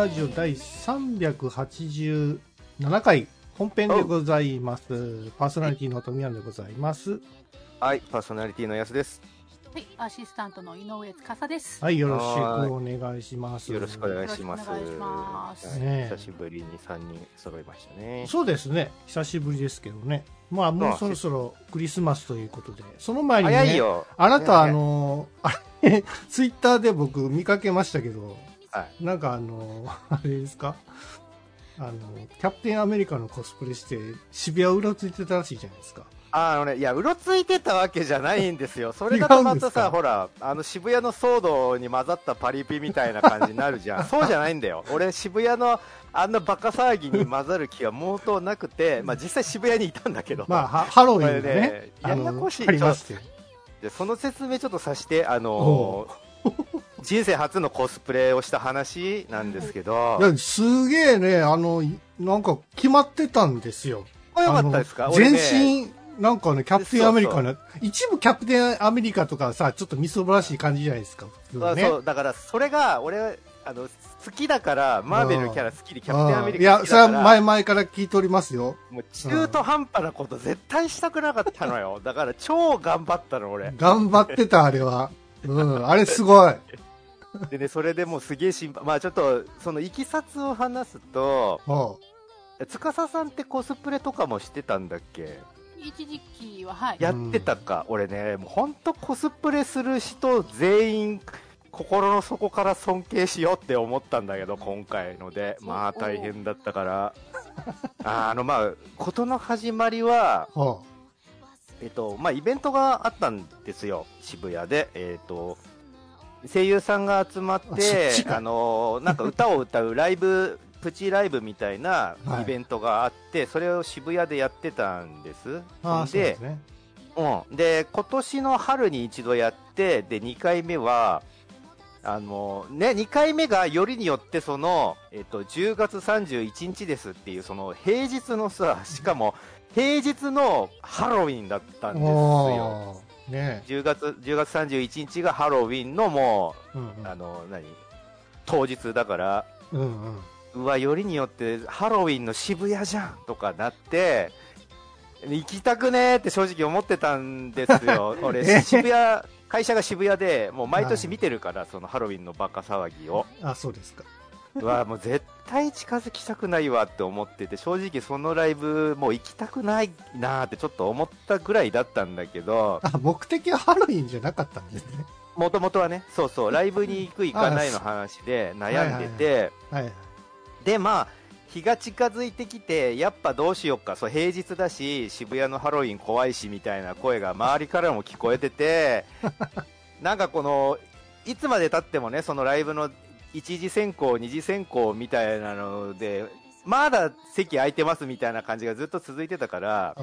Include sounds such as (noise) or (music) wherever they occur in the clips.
ラジオ第387回本編でございます。パーソナリティの富山でございます。はい、パーソナリティのやすです。はい、アシスタントの井上司です。はい、よろしくお願いします。よろしくお願いします。よろしくお願いしますはいねえ久しぶりに3人揃いましたね。そうですね。久しぶりですけどね。まあ、もうそろそろクリスマスということで、その前にね、早いよ。あなた、あねの、あれ、ツイッターで僕見かけましたけど、はい。なんかあの、(laughs) あれですか？あの、キャプテンアメリカのコスプレして、渋谷うろついてたらしいじゃないですか。あのね、いや、うろついてたわけじゃないんですよ。それだとまたさ、ほら、あの渋谷の騒動に混ざったパリピみたいな感じになるじゃん。(laughs) そうじゃないんだよ。俺、渋谷のあんなバカ騒ぎに混ざる気は毛頭なくて、まあ実際渋谷にいたんだけど。まあ、はハロウィンがこれねね、ややこしいありまして。でその説明ちょっとさして、あのおー (laughs) 人生初のコスプレをした話なんですけど、いや、すげえね、あの、いなんか決まってたんですよ。これよかったですか？全身、なんかね、キャプテンアメリカその、一部キャプテンアメリカとかさ、ちょっとみそぼらしい感じじゃないですか、そうだからそれが俺あの好きだからマーベルのキャラ好きでキャプテンアメリいや、それは前々から聞いておりますよ。もう中途半端なこと絶対したくなかったのよ。だから超頑張ったの俺。頑張ってた、あれは。うん、あれすごい。でねそれでもうすげえ心配。まあちょっとそのいきさつを話すと司さんってコスプレとかもしてたんだっけ？一時期は、はい。やってたか、俺ね。もう本当コスプレする人全員心の底から尊敬しようって思ったんだけど今回ので。まあ大変だったから。ああのまあ事の始まりはおうえっとまあイベントがあったんですよ。渋谷で。えっと声優さんが集まってあのなんか歌を歌うライブプチライブみたいなはい。イベントがあって、それを渋谷でやってたんです。あでですね。うん、で今年の春に一度やってで2回目はあの、ね、2回目がよりによってその、えっと、10月31日ですっていうその平日のさしかも平日のハロウィンだったんですよ。ね。10月 ,10 月31日がハロウィンのもうんうあの何当日だからうん。うん。うん。うわよりによってハロウィンの渋谷じゃんとかなって行きたくねーって正直思ってたんですよ。(laughs) 俺え渋谷会社が渋谷でもう毎年見てるから、そのハロウィンのバカ騒ぎを。あ、そうですか。(laughs) うわもう絶対近づきたくないわって思ってて正直そのライブもう行きたくないなーってちょっと思ったぐらいだったんだけどあ、目的はハロウィンじゃなかったんですね。もともとはねそうそうライブに行く行かないの話で悩んでて。でまあ日が近づいてきてやっぱどうしよっかそう平日だし渋谷のハロウィン怖いしみたいな声が周りからも聞こえてて (laughs) なんかこのいつまでたってもねそのライブの一次選考二次選考みたいなのでまだ席空いてますみたいな感じがずっと続いてたから、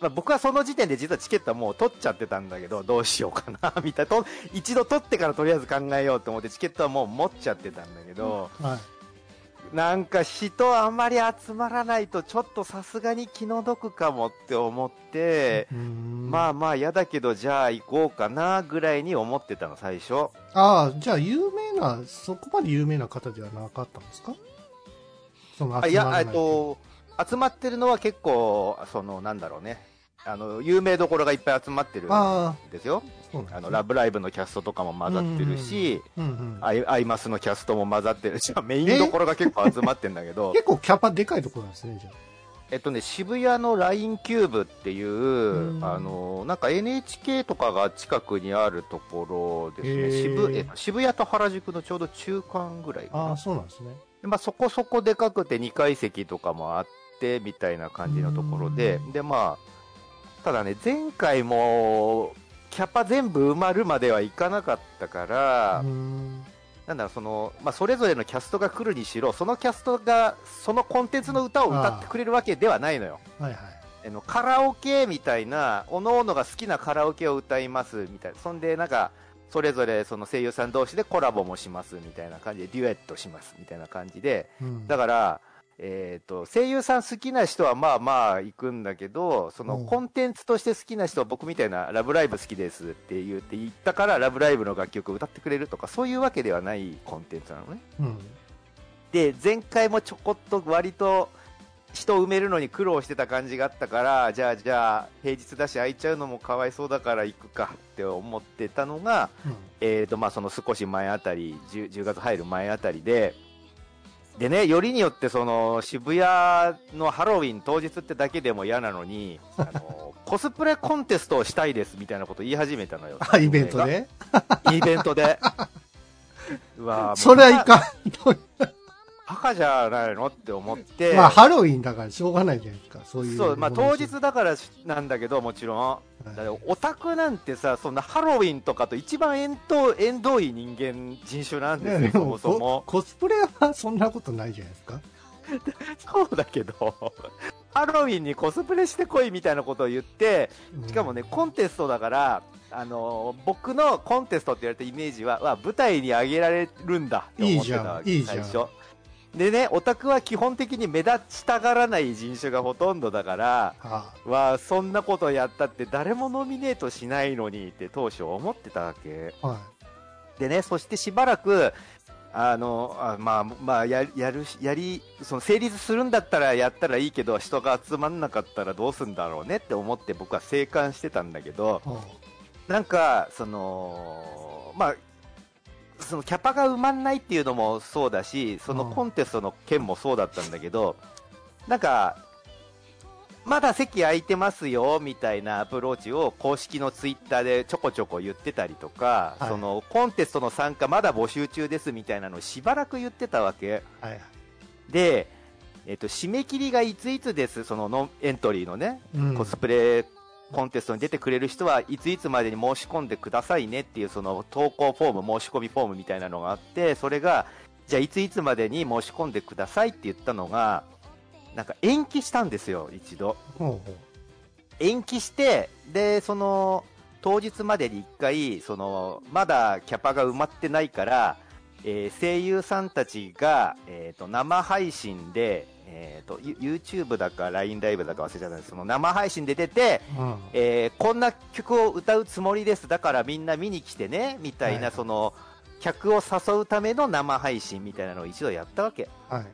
まあ、僕はその時点で実はチケットはもう取っちゃってたんだけどどうしようかなみたいな。と一度取ってからとりあえず考えようと思ってチケットはもう持っちゃってたんだけど、はい。なんか人あまり集まらないとちょっとさすがに気の毒かもって思って、まあまあ嫌だけどじゃあ行こうかなぐらいに思ってたの最初。ああ、じゃあ有名な、そこまで有名な方ではなかったんですか？その集まらないと集まってるのは結構そのなんだろうねあの有名どころがいっぱい集まってるんあですよ。ね。あのラブライブのキャストとかも混ざってるし。アイアイマスのキャストも混ざってるし (laughs) メインどころが結構集まってるんだけど。結構キャパでかいところなんですね、じゃえっとね、渋谷の LINE キューブっていう、うん。あの、なんか NHK とかが近くにあるところですね。渋え渋谷と原宿のちょうど中間ぐらいかな。あ。ああ、そうなんですね。でまあ、そこそこでかくて2階席とかもあって、みたいな感じのところで。う、で、まあ、ただね、前回も、キャパ全部埋まるまではいかなかったから。なんだろうその、まあ、それぞれのキャストが来るにしろ、そのキャストが、そのコンテンツの歌を歌ってくれるわけではないのよ。はいはい。あのカラオケみたいな、おのおのが好きなカラオケを歌いますみたいな、そんでなんか、それぞれその声優さん同士でコラボもしますみたいな感じで、デュエットしますみたいな感じで、うんだから、えー、と声優さん好きな人はまあまあ行くんだけどそのうんコンテンツとして好きな人は僕みたいな「ラブライブ好きです」って言って言ったから「ラブライブ!」の楽曲を歌ってくれるとかそういうわけではないコンテンツなのねうん。で、前回もちょこっと割と人を埋めるのに苦労してた感じがあったから、じゃあじゃあ平日だし空いちゃうのもかわいそうだから行くかって思ってたのが、うんえーとまあ、その少し前あたり10、10月入る前あたりで、でね、よりによってその渋谷のハロウィン当日ってだけでも嫌なのに、あの (laughs) コスプレコンテストをしたいですみたいなこと言い始めたのよ。あ、(laughs) イベントで？イベントで。うわ (laughs) それはいかん。バカじゃないのって思って、まあ、ハロウィンだからしょうがないじゃないですか。そういう。そう、まあ当日だからなんだけど、もちろん。はいだからオタクなんてさ、そんなハロウィンとかと一番縁遠縁遠い人間、人種なんですよ、そももそもコ。コスプレはそんなことないじゃないですか。そうだけど、ハロウィンにコスプレしてこいみたいなことを言って、うんしかもね、コンテストだから、あの僕のコンテストって言われたイメージは、わ舞台に上げられるんだって思ってたわけいいじゃんいいじゃん最初。でね、オタクは基本的に目立ちたがらない人種がほとんどだから、あわあそんなことやったって誰もノミネートしないのにって当初思ってたわけ。あ、はでね、そしてしばらく、あの、あまあ、まあ、ややるし、やり、その成立するんだったらやったらいいけど、人が集まんなかったらどうすんだろうねって思って僕は静観してたんだけど、い。はなんか、その、まあ、そのキャパが埋まんないっていうのもそうだし、そのうんコンテストの件もそうだったんだけど、なんか、まだ席空いてますよみたいなアプローチを公式のツイッターでちょこちょこ言ってたりとか、はいそのコンテストの参加まだ募集中ですみたいなのをしばらく言ってたわけ。あ、はい。で、えっと、締め切りがいついつです、そののエントリーのね、うんコスプレコンテストに出てくれる人はいついつまでに申し込んでくださいねっていうその投稿フォーム、申し込みフォームみたいなのがあって、それが、じゃあいついつまでに申し込んでくださいって言ったのが、なんか延期したんですよ、一度。ほうほ延期して、で、その、当日までに一回、その、まだキャパが埋まってないから、えー声優さんたちが、えー、と生配信で、えー、と You- YouTube だか LINE ライブだか忘れちゃったんですその生配信で出て、う。うん。えーこんな曲を歌うつもりですだからみんな見に来てねみたいな、はいその客を誘うための生配信みたいなのを一度やったわけはい。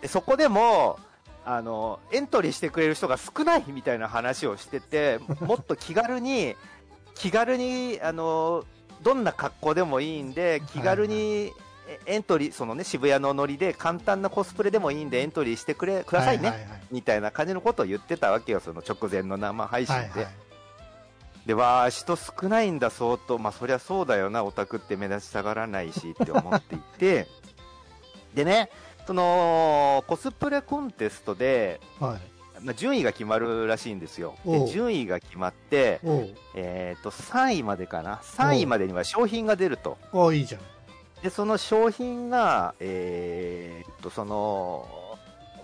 でそこでもあのエントリーしてくれる人が少ないみたいな話をしてて (laughs) もっと気軽に気軽にあのどんな格好でもいいんで気軽にえエントリーそのね渋谷のノリで簡単なコスプレでもいいんでエントリーしてくれくださいね、はいはいみたいな感じのことを言ってたわけよその直前の生配信で、はい。はいはい。でわあ人少ないんだ相当。まあそりゃそうだよな。オタクって目立ちたがらないしって思っていて。(laughs) でねそのコスプレコンテストで、はい。まあ、順位が決まるらしいんですよ。で順位が決まって、えー、と3位までかな。3位までには商品が出ると。おう。いいじゃん。でその商品が、えー、とその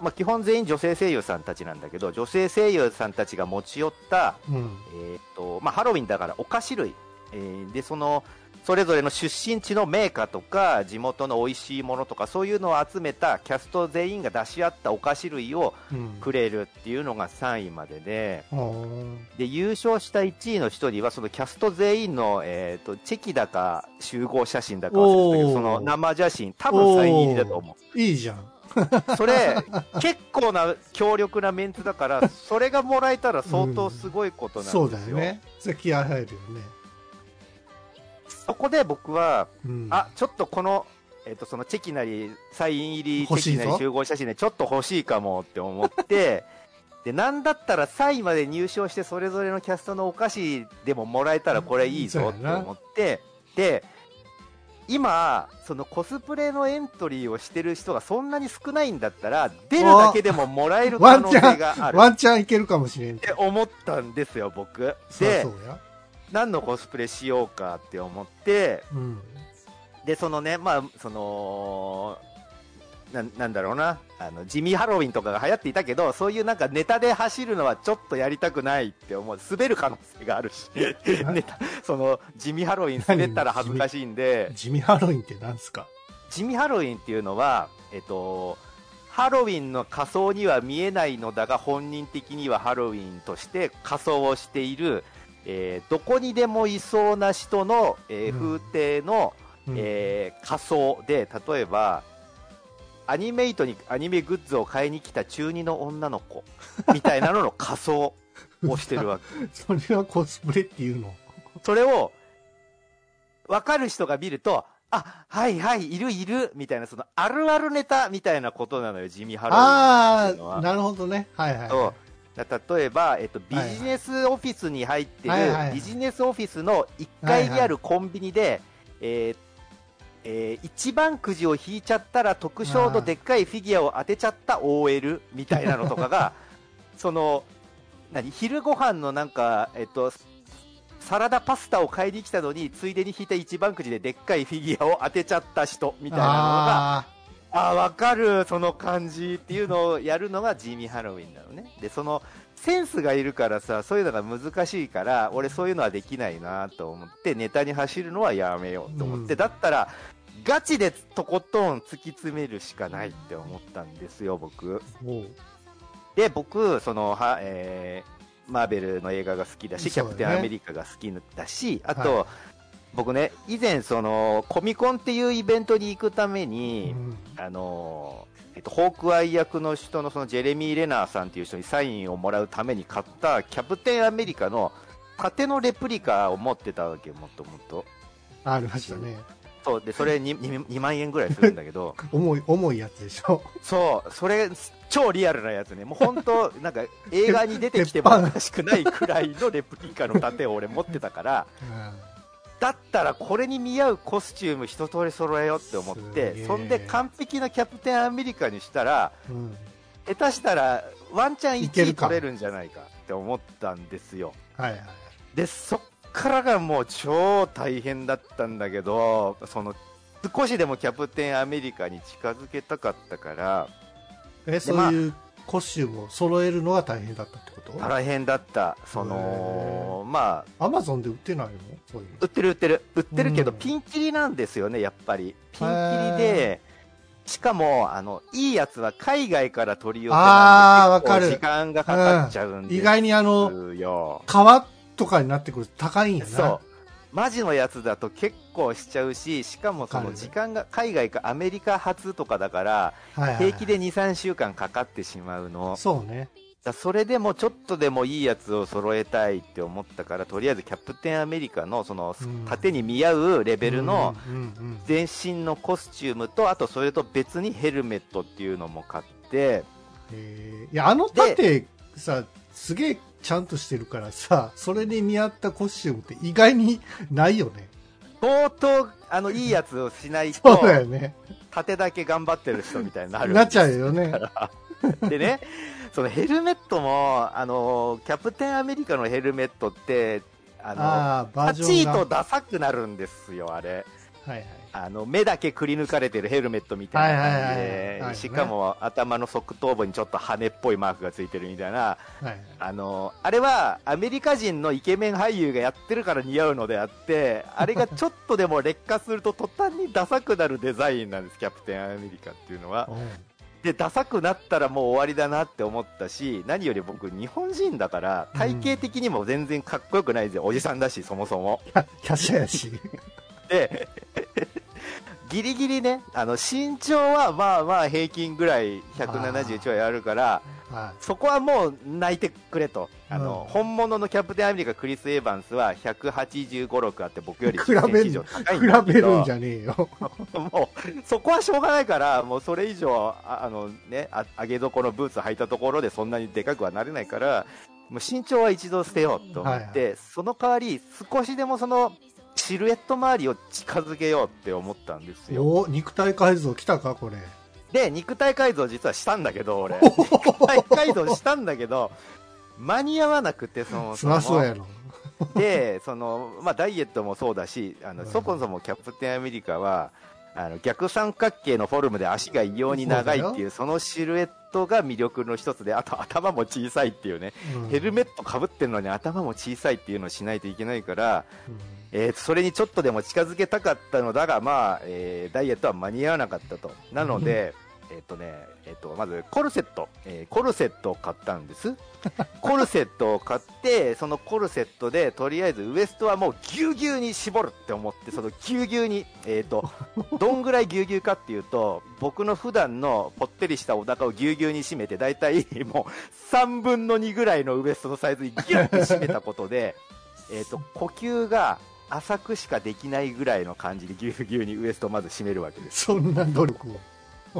まあ、基本全員女性声優さんたちなんだけど女性声優さんたちが持ち寄ったうん。えーとまあ、ハロウィンだからお菓子類、えーでそのそれぞれの出身地のメーカーとか地元の美味しいものとかそういうのを集めたキャスト全員が出し合ったお菓子類をうん。くれるっていうのが3位まででおうで優勝した1位の1人はそのキャスト全員の、えー、とチェキだか集合写真だか忘れてたけどその生写真多分サイン入りだと思いいじゃん。う (laughs) それ結構な強力なメンツだからそれがもらえたら相当すごいことなんですよ、そうだよね。それ気合入るよね。そこで僕はうん。あちょっとこの、えっとそのチェキなりサイン入りチェキなり集合写真でちょっと欲しいかもって思って (laughs) でなんだったら3位まで入賞してそれぞれのキャストのお菓子でももらえたらこれいいぞって思ってで今そのコスプレのエントリーをしてる人がそんなに少ないんだったら出るだけでももらえる可能性があるワンチャンいけるかもしれんっ。て思ったんですよ僕そうでそうや。何のコスプレしようかって思ってうん。で、そのね、まあ、その、ななんだろうな、あの、地味ハロウィンとかが流行っていたけど、そういうなんかネタで走るのはちょっとやりたくないって思う。滑る可能性があるし、ネタ、その、地味ハロウィン滑ったら恥ずかしいんで、地味ハロウィンって何すか？地味ハロウィンっていうのは、えっと、ハロウィンの仮装には見えないのだが、本人的にはハロウィンとして仮装をしている、えーどこにでもいそうな人の、えーうん風景の、うんえー仮装で例えばアニメイトにアニメグッズを買いに来た中二の女の子 (laughs) みたいなのの仮装をしてるわけ。(laughs) それはコスプレっていうの？それを、わかる人が見ると、あ、はいはい、いるいる、みたいな、その、あるあるネタみたいなことなのよ、地味ハロウィンあっていうのはあ、なるほどね。はいはい、はい。だ例えば、えっと、ビジネスオフィスに入ってる、ビジネスオフィスの1階にあるコンビニで、えーえー一番くじを引いちゃったら特賞のでっかいフィギュアを当てちゃった OL みたいなのとかが (laughs) その何昼ご飯のなんか、えっと、サラダパスタを買いに来たのについでに引いた一番くじででっかいフィギュアを当てちゃった人みたいなのがあわかるその感じっていうのをやるのが地味ハロウィンなのね。でそのセンスがいるからさそういうのが難しいから俺そういうのはできないなと思ってネタに走るのはやめようと思って、うん。だったらガチでとことん突き詰めるしかないって思ったんですよ僕。で僕そのは、えーマーベルの映画が好きだし、ね。ャプテンアメリカが好きだしあと、はい僕ね以前そのコミコンっていうイベントに行くために、うん。あのーえっと、ホークアイ役の人のそのジェレミー・レナーさんっていう人にサインをもらうために買ったキャプテンアメリカの縦のレプリカを持ってたわけよもともと。ありましたね。そうでそれ 2, 2万円ぐらいするんだけど。(laughs) 重い、重いやつでしょ。そうそれ超リアルなやつね。もう本当なんか映画に出てきても (laughs) おかしくないくらいのレプリカの盾を俺持ってたから。うんだったらこれに見合うコスチューム一通り揃えようって思ってえそんで完璧なキャプテンアメリカにしたらうん。下手したらワンチャン1位取れるんじゃないかって思ったんですよはいはい。でそっからがもう超大変だったんだけどその少しでもキャプテンアメリカに近づけたかったからえ、そういうコスチュームを揃えるのが大変だったってこと大変だった。そのまあアマゾンで売ってないの？そういう売ってる売ってる。売ってるけど、うん。ピンキリなんですよねやっぱり。ピンキリへでしかもあのいいやつは海外から取り寄せあーなんでわかる。時間がかかっちゃうんですよ、意外にあの、革とかになってくると高いんやな。そう。マジのやつだと結構しちゃうししかもその時間が海外かアメリカ発とかだから平気で23週間かかってしまうの。そうね。だそれでもちょっとでもいいやつを揃えたいって思ったからとりあえずキャプテンアメリカのそのうん縦に見合うレベルの全身のコスチュームとあとそれと別にヘルメットっていうのも買ってえーいや、あの盾さ、すげえちゃんとしてるからさ、それに見合ったコスチュームって意外にないよね。相当あのいいやつをしないそうとだよね。縦だけ頑張ってる人みたいになるなっちゃうよね。(laughs) でね、そのヘルメットも、あのキャプテンアメリカのヘルメットって、あのあパ。チーとダサくなるんですよ、あれ。はいはい。あの目だけくり抜かれてるヘルメットみたいな感じで、しかも頭の側頭部にちょっと羽っぽいマークがついてるみたいな、はいはい。あのあれはアメリカ人のイケメン俳優がやってるから似合うのであって、あれがちょっとでも劣化すると途端にダサくなるデザインなんです、キャプテンアメリカっていうのは。(laughs) うんでダサくなったらもう終わりだなって思ったし何より僕日本人だから体型的にも全然かっこよくないんですよ、おじさんだしそもそもキャキャッシャーやし。でギリギリねあの身長はまあまあ平均ぐらい170ちょいあるからはそこはもう泣いてくれとあの、うん本物のキャプテンアメリカクリス・エヴァンスは185、6あって僕より比べん10センチ以上高いい。んだけど比べるんじゃねえよ。(laughs) もう、そこはしょうがないから、もうそれ以上、ああのね、あ上げ底のブーツ履いたところでそんなにでかくはなれないから、もう身長は一度捨てようと思って、はいその代わり少しでもその、シルエット周りを近づけようって思ったんですよ。お肉体改造来たか、これ。で、肉体改造実はしたんだけど、俺。(laughs) 肉体改造したんだけど、間に合わなくて、その、そそうやろ。でその、まあ、ダイエットもそうだしあの、うんそもそもキャプテンアメリカはあの逆三角形のフォルムで足が異様に長いっていうそのシルエットが魅力の一つであと頭も小さいっていうね、うん。ヘルメットかぶってるのに頭も小さいっていうのをしないといけないから、うん。えーそれにちょっとでも近づけたかったのだが、まあえーダイエットは間に合わなかったと。なので、えっ、とね、えっ、と、まずコルセット、えーコルセットを買ったんです。(laughs) コルセットを買って、そのコルセットで、とりあえずウエストはもうぎゅうぎゅうに絞るって思って、そのぎゅうぎゅうに、えっ、と、(laughs) どんぐらいぎゅうぎゅうかっていうと、僕の普段のぽってりしたお腹をぎゅうぎゅうに締めて、だいたいもう3分の2ぐらいのウエストのサイズにギュッて締めたことで、(laughs) えっと、呼吸が浅くしかできないぐらいの感じでぎゅうぎゅうにウエストをまず締めるわけです。そんな努力を。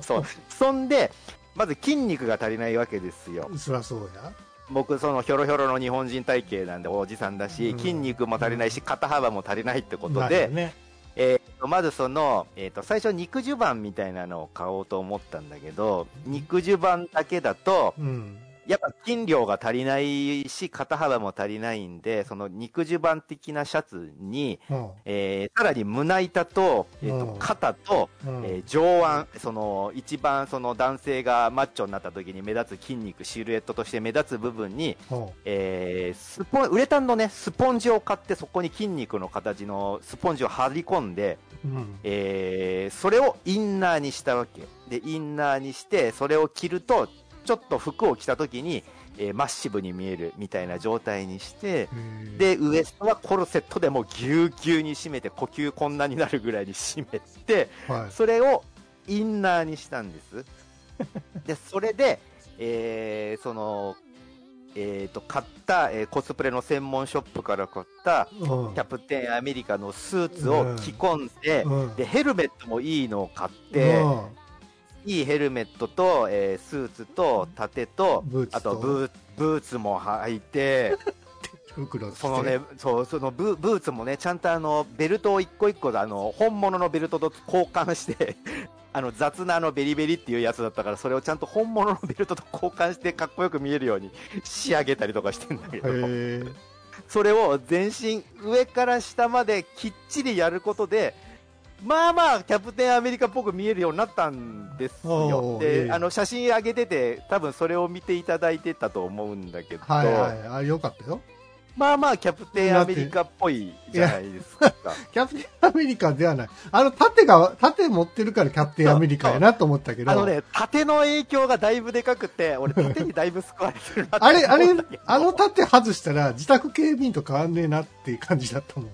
そう。(laughs) そんで、まず筋肉が足りないわけですよ。そりゃそうや。僕、そのひょろひょろの日本人体型なんでおじさんだし、うん筋肉も足りないし、肩幅も足りないってことで、よね。えーとまずその、えーと、最初肉襦袢みたいなのを買おうと思ったんだけど、肉襦袢だけだと、うん。やっぱ筋量が足りないし、肩幅も足りないんで、その肉襦袢的なシャツに、うん。えーさらに胸板と、えーとうん。肩と、うん。えー上腕、その一番その男性がマッチョになった時に目立つ筋肉、シルエットとして目立つ部分に、うん。えースポンウレタンのね、スポンジを買ってそこに筋肉の形のスポンジを貼り込んで、うん。えーそれをインナーにしたわけ。で、インナーにして、それを着ると、ちょっと服を着た時に、えーマッシブに見えるみたいな状態にして、で、ウエストはコルセットでもうぎゅうぎゅうに締めて、呼吸こんなになるぐらいに締めて、はい。それをインナーにしたんです。(laughs) で、それで、えーその、えーと、買った、えーコスプレの専門ショップから買った、うん。キャプテンアメリカのスーツを着込んで、うん。で、ヘルメットもいいのを買って、うんいいヘルメットと、えースーツと盾と、あとブーツも履いて、(laughs) そのね、そう、そのブブーツもね、ちゃんとあの、ベルトを一個一個であの、本物のベルトと交換して、(laughs) あの、雑なあの、ベリベリっていうやつだったから、それをちゃんと本物のベルトと交換してかっこよく見えるように仕上げたりとかしてんだけど、それを全身、上から下まできっちりやることで、まあまあ、キャプテンアメリカっぽく見えるようになったんですよお。ーいいで、あの、写真上げてて、多分それを見ていただいてたと思うんだけど、はいはい。あ、よかったよ。まあまあ、キャプテンアメリカっぽいじゃないですか。(laughs) キャプテンアメリカではない。あの、盾が、盾持ってるからキャプテンアメリカやなと思ったけど。あのね、縦の影響がだいぶでかくて、俺、縦にだいぶ救われてるあれ、あれあの盾外したら自宅警備員と変わんねえなっていう感じだったもん。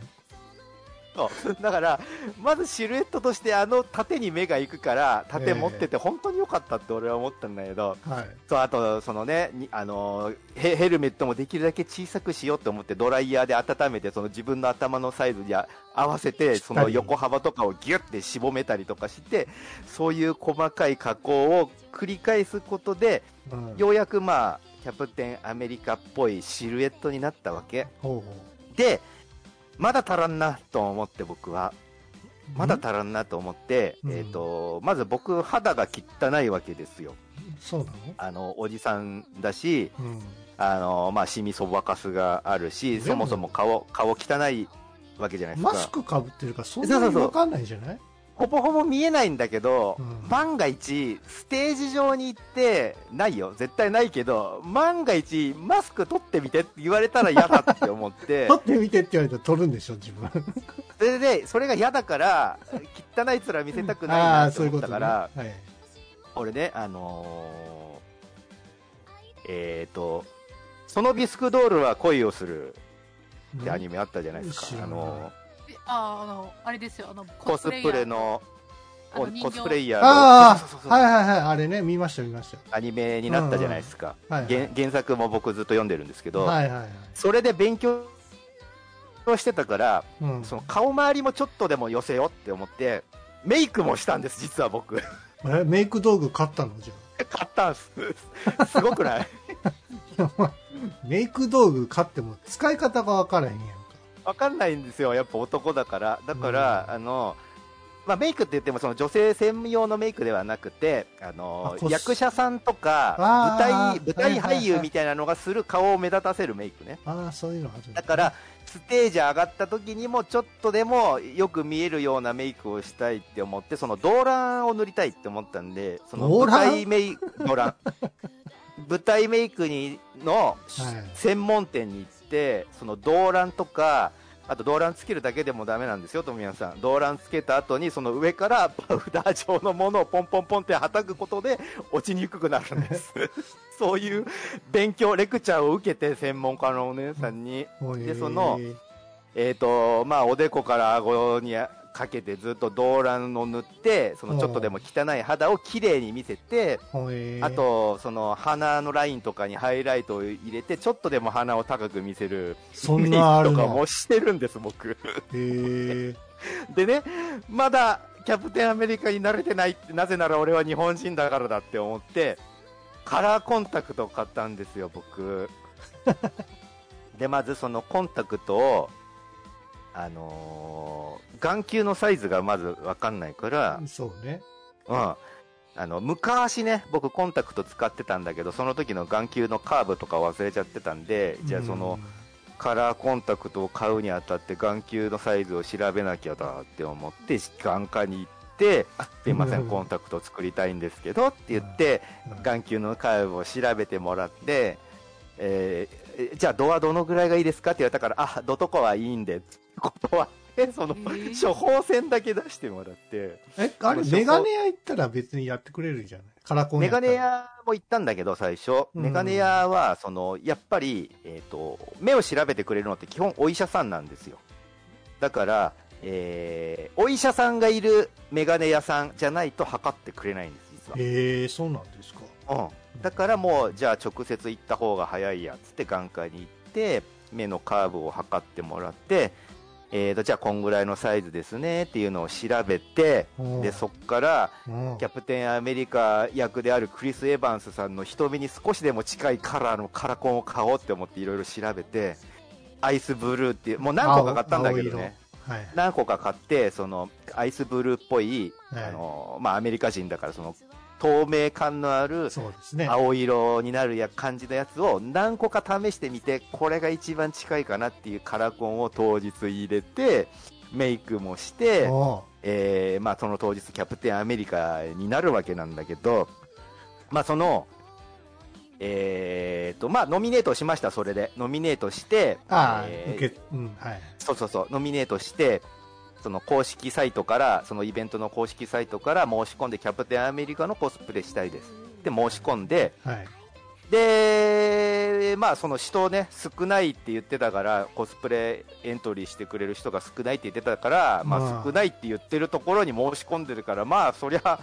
そうだから、まずシルエットとしてあの縦に目が行くから、縦持ってて本当に良かったって俺は思ったんだけど、はい。そう、あと、そのね、にあのヘ、ヘルメットもできるだけ小さくしようと思って、ドライヤーで温めて、その自分の頭のサイズに合わせて、その横幅とかをギュッて絞めたりとかして、そういう細かい加工を繰り返すことで、うん。ようやくまあ、キャプテンアメリカっぽいシルエットになったわけ。ほうほで、まだ足らんなと思って僕は。うまだ足らんなと思って、うんえっ、と、まず僕肌が汚いわけですよ。そうなの？あの、おじさんだし、うん。あの、まあ、シミそばかすがあるし、そもそも顔、顔汚いわけじゃないですか。マスクかぶってるからそんなにわかんないんじゃない？ほぼほぼ見えないんだけど、うん万が一、ステージ上に行って、ないよ、絶対ないけど、万が一、マスク取ってみてって言われたら嫌だって思って撮、(laughs) ってみてって言われたら撮るんでしょ、自分。(laughs) それで、それが嫌だから、汚い面見せたくないあなとあー、そういうことね。思ったから、はい。俺ね、あのーえっ、と、そのビスクドールは恋をするってアニメあったじゃないですか。あのあ、あの、あれですよ、あの、コスプレの、コスプレイヤーのあそうそうそうそうあ、はいはいはい、あれね、見ました見ました。アニメになったじゃないですか、はいはい原原作も僕ずっと読んでるんですけど、はいはいはい。それで勉強してたから、うん。その顔周りもちょっとでも寄せようって思ってメイクもしたんです実は僕えメイク道具買ったのじゃ (laughs) 買ったんすすごくない？(laughs) あ。メイク道具買っても使い方がわからへんやんか。わかんないんですよ。やっぱ男だから。だから、うん。あのまあ、メイクって言ってもその女性専用のメイクではなくてあの役者さんとか舞台舞台俳優みたいなのがする顔を目立たせるメイクね。ああ、そういうのだ。から、ステージ上がった時にもちょっとでもよく見えるようなメイクをしたいって思って、その動乱を塗りたいって思ったんで、その舞台メイク、動乱。(laughs) 舞台メイクにの、はい。専門店に行って、その動乱とか、あと動乱つけるだけでもダメなんですよ、富山さん。動乱つけた後に、その上からパウダー状のものをポンポンポンって叩くことで落ちにくくなるんです。(laughs) そういう勉強、レクチャーを受けて、専門家のお姉さんに。でそのえっ、と、まあ、おでこから顎にかけてずっと動乱を塗って、そのちょっとでも汚い肌をきれいに見せて、あ、と、その鼻のラインとかにハイライトを入れて、ちょっとでも鼻を高く見せるそんなあとかのもしてるんです、僕。へえ (laughs) でね、まだキャプテンアメリカに慣れてないって、なぜなら俺は日本人だからだって思って、カラーコンタクトを買ったんですよ、僕。(laughs) で、まずそのコンタクトを、あのー眼球のサイズがまずわかんないから、そうね。うん。あの、昔ね、僕コンタクト使ってたんだけど、その時の眼球のカーブとか忘れちゃってたんで、じゃあその、カラーコンタクトを買うにあたって眼球のサイズを調べなきゃだって思って眼科に行って「あすいませうんんコンタクト作りたいんですけど」って言ってうん眼球のカーブを調べてもらって、えーえじゃあ度はどのぐらいがいいですかって言われたから「あどとこはいいんで」ってことはそのえー。処方箋だけ出してもらって。え、あれ、メガネ屋行ったら別にやってくれるじゃない？カラコンメガネ屋も行ったんだけど最初。うん。メガネ屋はそのやっぱり、えー、と目を調べてくれるのって基本お医者さんなんですよ。だから、えーお医者さんがいるメガネ屋さんじゃないと測ってくれないんです実は。へえそうなんですか。うん、だからもうじゃあ直接行った方が早いやっつって眼科に行って目のカーブを測ってもらって、えー、とじゃあこんぐらいのサイズですねっていうのを調べてうん。でそっからうん。キャプテンアメリカ役であるクリス・エヴァンスさんの瞳に少しでも近いカラーのカラコンを買おうって思っていろいろ調べてアイスブルーっていうもう何個か買ったんだけどね。はい。何個か買ってそのアイスブルーっぽい、はい。あのまあ、アメリカ人だからその透明感のあるそうですね。青色になるや感じのやつを何個か試してみてこれが一番近いかなっていうカラコンを当日入れてメイクもして、おえーまあ、その当日キャプテンアメリカになるわけなんだけど、まあ、その、えーとまあ、ノミネートしましたそれでノミネートしてああ、うん、はい。そうそうそうノミネートしてその公式サイトからそのイベントの公式サイトから申し込んでキャプテンアメリカのコスプレしたいですで申し込んではい。で、まあ、その人ね、少ないって言ってたから、コスプレエントリーしてくれる人が少ないって言ってたから、ままああ、少ないって言ってるところに申し込んでるから、まあ、そりゃ、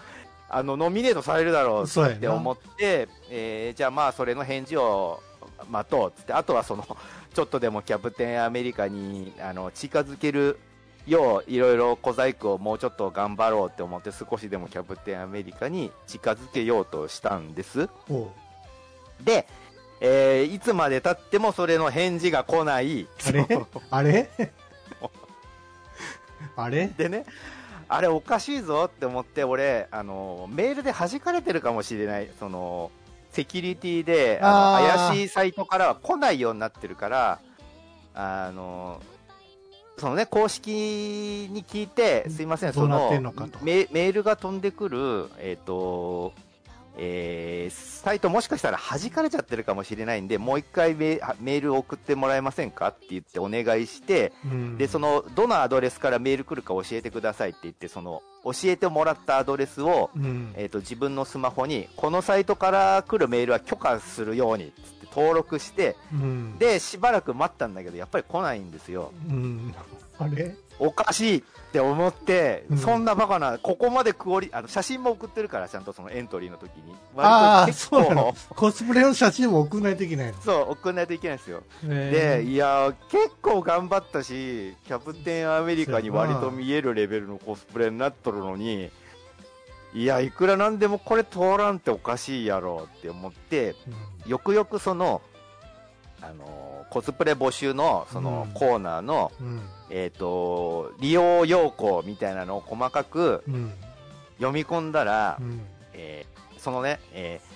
あの、ノミネートされるだろう。って思って、えーじゃあまあ、それの返事を待とうっつって、あとはその、ちょっとでもキャプテンアメリカに、あの、近づけるよう、いろいろ小細工をもうちょっと頑張ろうって思って、少しでもキャプテンアメリカに近づけようとしたんです。で、えーいつまで経ってもそれの返事が来ない。あれ？あれ？(laughs) あれ？でね、あれおかしいぞって思って、俺、あの、メールで弾かれてるかもしれない。その、セキュリティで、あの怪しいサイトからは来ないようになってるから、あの、そのね、公式に聞いて、すいません、そうのメ、メールが飛んでくる、えっ、と、えーサイトもしかしたら弾かれちゃってるかもしれないんで、もう一回メメールを送ってもらえませんかって言ってお願いして、うん。で、その、どのアドレスからメール来るか教えてくださいって言って、その、教えてもらったアドレスを、うん。えっ、と、自分のスマホに、このサイトから来るメールは許可するように、つって登録して、うん。で、しばらく待ったんだけど、やっぱり来ないんですよ。うん。あれ？おかしいって思って、うんそんなバカな、ここまでクオリ、あの、写真も送ってるから、ちゃんとそのエントリーの時に。ああ、割とそうなの。コスプレの写真も送らないといけないの。そう、送んないといけないんですよ。でで、いやー、結構頑張ったし、キャプテンアメリカに割と見えるレベルのコスプレになっとるのに、いや、いくらなんでもこれ通らんっておかしいやろって思って、よくよくその、あのーコスプレ募集のそのうんコーナーの、うん。えっ、と、利用要項みたいなのを細かくうん。読み込んだら、うん。えーそのね、えー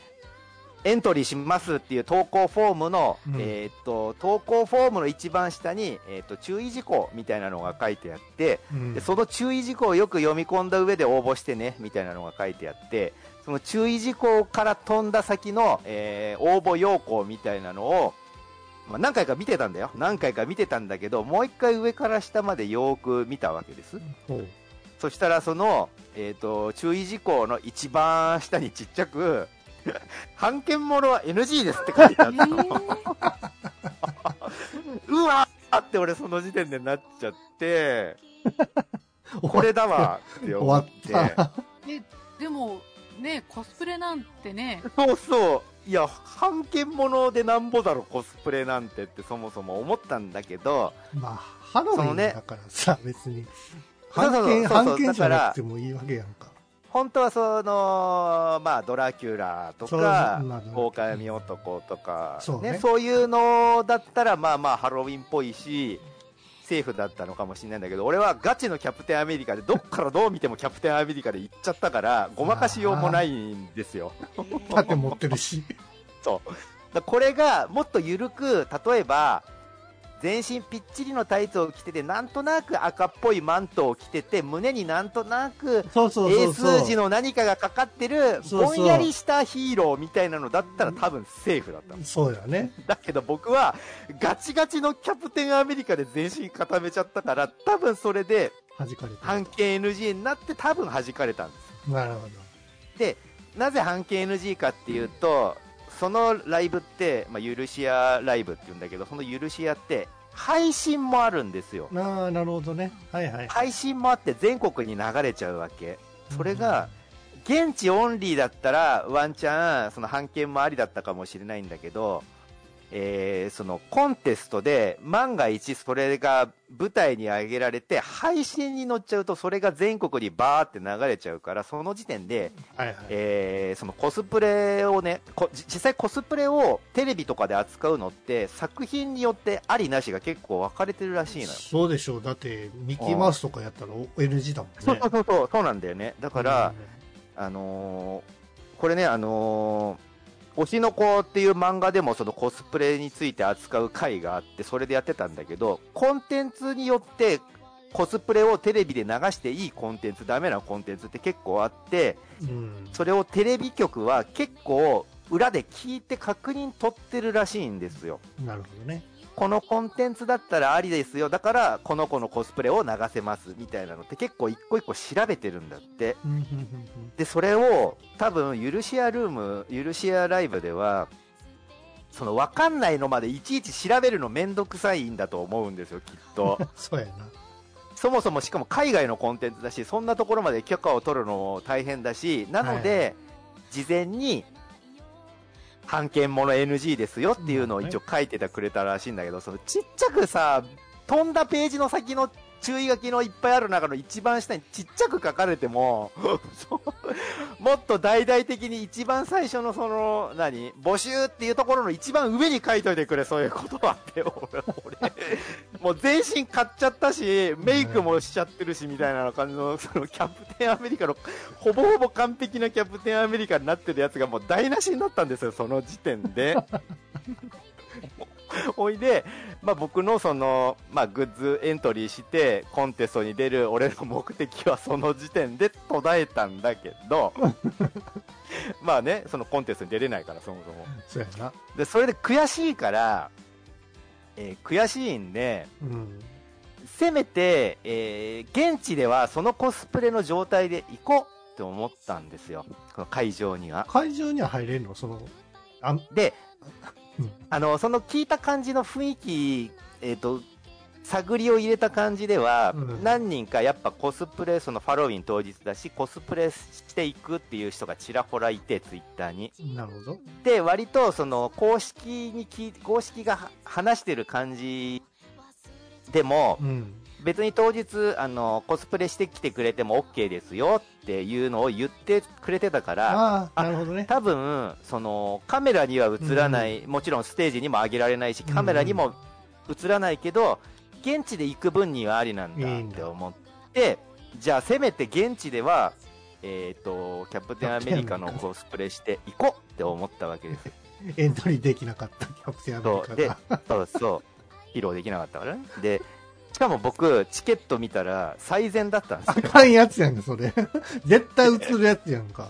エントリーしますっていう投稿フォームの、うんえーっと、投稿フォームの一番下に、えーっと、注意事項みたいなのが書いてあって、うんでその注意事項をよく読み込んだ上で応募してね、みたいなのが書いてあって、その注意事項から飛んだ先の、えー応募要項みたいなのを、まあ、何回か見てたんだよ。何回か見てたんだけど、もう一回上から下までよーく見たわけです。そしたら、その、えっ、と、注意事項の一番下にちっちゃく、判件物は NG ですって書いてあえった。ー、うわーって俺その時点でなっちゃって、(laughs) これだわって思っ。終わってた。え、でも、ね、コスプレなんてね、そうそう。いや、判件物でなんぼだろ、コスプレなんてってそもそも思ったんだけど、まあ、ハロウィンだからさ、別に。そうそう判件、そうそう判件じゃなくてもいいわけやんか。本当はその、まあ、ドラキュラとかまあ、狼男とか、そうねそういうのだったら、まあまあ、ハロウィンっぽいし、セーフだったのかもしれないんだけど、俺はガチのキャプテンアメリカで、どっからどう見てもキャプテンアメリカで行っちゃったから、ごまかしようもないんですよ。盾持ってるし。(laughs) そう。だこれがもっと緩く、例えば、全身ぴっちりのタイツを着てて、なんとなく赤っぽいマントを着てて、胸になんとなくそうそうそ英うそう。数字の何かがかかってる、ぼんやりしたヒーローみたいなのだったら多分セーフだったの。そうだね。だけど僕は、ガチガチのキャプテンアメリカで全身固めちゃったから、多分それで、弾かれて半径 NG になって多分弾かれたんです。る。なるほど。で、なぜ半径 NG かっていうと、そのライブって、まあ、ユルシアライブって言うんだけど、そのユルシアって、配信もあるんですよ。ああ、なるほどね。はいはい。配信もあって全国に流れちゃうわけ。それが、現地オンリーだったら、ワンチャン、その判件もありだったかもしれないんだけど、えーそのコンテストで万が一それが舞台に上げられて配信に乗っちゃうとそれが全国にバーって流れちゃうからその時点で、はいはい。えーそのコスプレをね実際コスプレをテレビとかで扱うのって作品によってありなしが結構分かれてるらしいのよそうでしょう。だって、ミッキーマウスとかやったら NG だもんね。そうそうそうそうそうなんだよねだから、うん、あのーこれね、あのー推しの子っていう漫画でもそのコスプレについて扱う回があって、それでやってたんだけど、コンテンツによってコスプレをテレビで流していいコンテンツ、ダメなコンテンツって結構あって、うん。それをテレビ局は結構裏で聞いて確認取ってるらしいんですよ。なるほどね。このコンテンツだったらありですよ。だから、この子のコスプレを流せます。みたいなのって結構一個一個調べてるんだって。で、それを多分、ユルシアルーム、ユルシアライブでは、その分かんないのまでいちいち調べるのめんどくさいんだと思うんですよ、きっとう。ん。(laughs) そうやな。そもそもしかも海外のコンテンツだし、そんなところまで許可を取るのも大変だし、なので、事前に、判件もの NG ですよっていうのを一応書いてたくれたらしいんだけど、そのちっちゃくさ、飛んだページの先の注意書きのいっぱいある中の一番下にちっちゃく書かれても、(laughs) もっと大々的に一番最初のその、何募集っていうところの一番上に書いといてくれ、そういうことはって、俺、俺もう全身買っちゃったし、メイクもしちゃってるし、みたいな感じの、そのキャプテンアメリカの、ほぼほぼ完璧なキャプテンアメリカになってるやつがもう台無しになったんですよ、その時点で。(laughs) おいで、まあ、僕のその、まあ、グッズエントリーして、コンテストに出る俺の目的は (laughs) その時点で途絶えたんだけど、(laughs) まあね、そのコンテストに出れないから、そもそも。そうやな。で、それで悔しいから、えー悔しいんで、うん。せめて、えー現地ではそのコスプレの状態で行こうって思ったんですよ。この会場には。会場には入れんの？その、あん、でうん、あの、その聞いた感じの雰囲気、えっ、と、探りを入れた感じでは、うん何人かやっぱコスプレ、そのハロウィン当日だし、コスプレしていくっていう人がちらほらいて、ツイッターに。なるほど。で、割とその公式に公式がは話してる感じでも、うん。別に当日、あの、コスプレしてきてくれても OK ですよっていうのを言ってくれてたから、あなるほどね。多分、その、カメラには映らない、もちろんステージにも上げられないし、カメラにも映らないけど、現地で行く分にはありなんだって思って、じゃあせめて現地では、えっ、と、キャプテンアメリカのコスプレして行こうって思ったわけですよ。(laughs) エントリーできなかったキャプテンアメリカが。、そうそう。披露できなかったからね。で、しかも僕、チケット見たら最善だったんですよ。あかんやつやんか、それ。(laughs) 絶対映るやつやんか。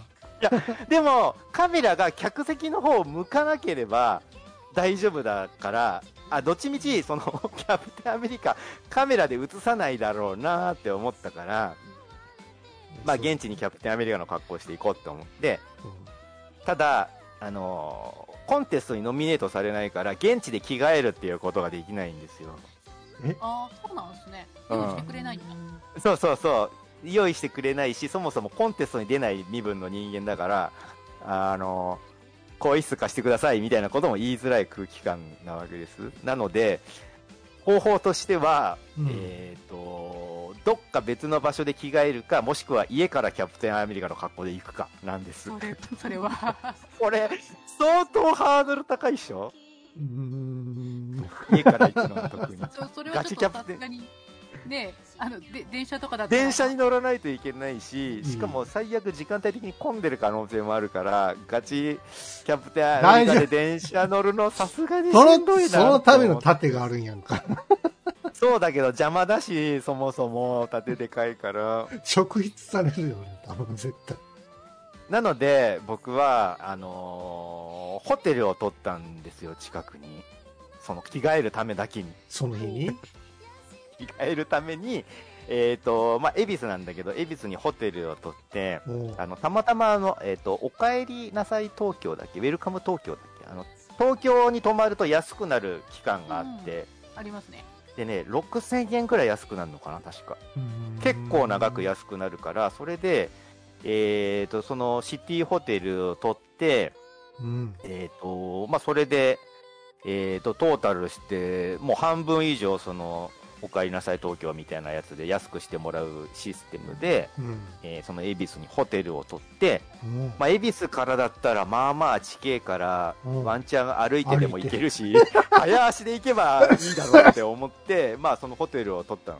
でも、カメラが客席の方を向かなければ、大丈夫だから、あ、どっちみち、その、キャプテンアメリカ、カメラで映さないだろうなって思ったから、まあ、現地にキャプテンアメリカの格好をしていこうって思って、ただ、あのーコンテストにノミネートされないから、現地で着替えるっていうことができないんですよ。ああ、そうなんですね。うん用意してくれないんだ。そうそうそう。用意してくれないし、そもそもコンテストに出ない身分の人間だから、あの、更衣室貸してくださいみたいなことも言いづらい空気感なわけです。なので、方法としては、うんえっ、と、どっか別の場所で着替えるか、もしくは家からキャプテンアメリカの格好で行くかなんです。それ、それは。これ、相当ハードル高いっしょ？家から行くのは特に。そそれはガちょっとチキャプテンさすがに。ねあの、で、電車とかだと。電車に乗らないといけないし、うんしかも最悪時間帯的に混んでる可能性もあるから、ガチキャプテンアメリカで電車乗るのさすがにしそんどいなの、そのための盾があるんやんか。(laughs) そうだけど邪魔だし、そもそも縦でかいから。職質されるよね、多分絶対。なので、僕は、あのーホテルを取ったんですよ、近くに。その着替えるためだけに。その日に？(laughs) 着替えるために、えっ、と、まあ、恵比寿なんだけど、恵比寿にホテルを取って、あの、たまたまあの、えっ、と、お帰りなさい東京だっけ？ウェルカム東京だっけ？あの、東京に泊まると安くなる期間があって、ありますね。でね、6000円くらい安くなるのかな、確か。結構長く安くなるから、それで、えっ、と、そのシティホテルを取って、うん。えっ、と、まあ、それで、えっ、と、トータルして、もう半分以上、その、お帰りなさい東京みたいなやつで安くしてもらうシステムで、うん。えーその恵比寿にホテルを取って、うんまあ、恵比寿からだったら、まあまあ地形からうんワンチャン歩いてでも行けるし、(laughs) 早足で行けばいいだろうって思って、まあそのホテルを取ったの。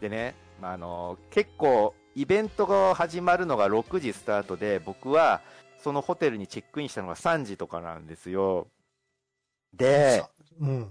でね、まあ、あの結構イベントが始まるのが6時スタートで、僕はそのホテルにチェックインしたのが3時とかなんですよ。で、うん。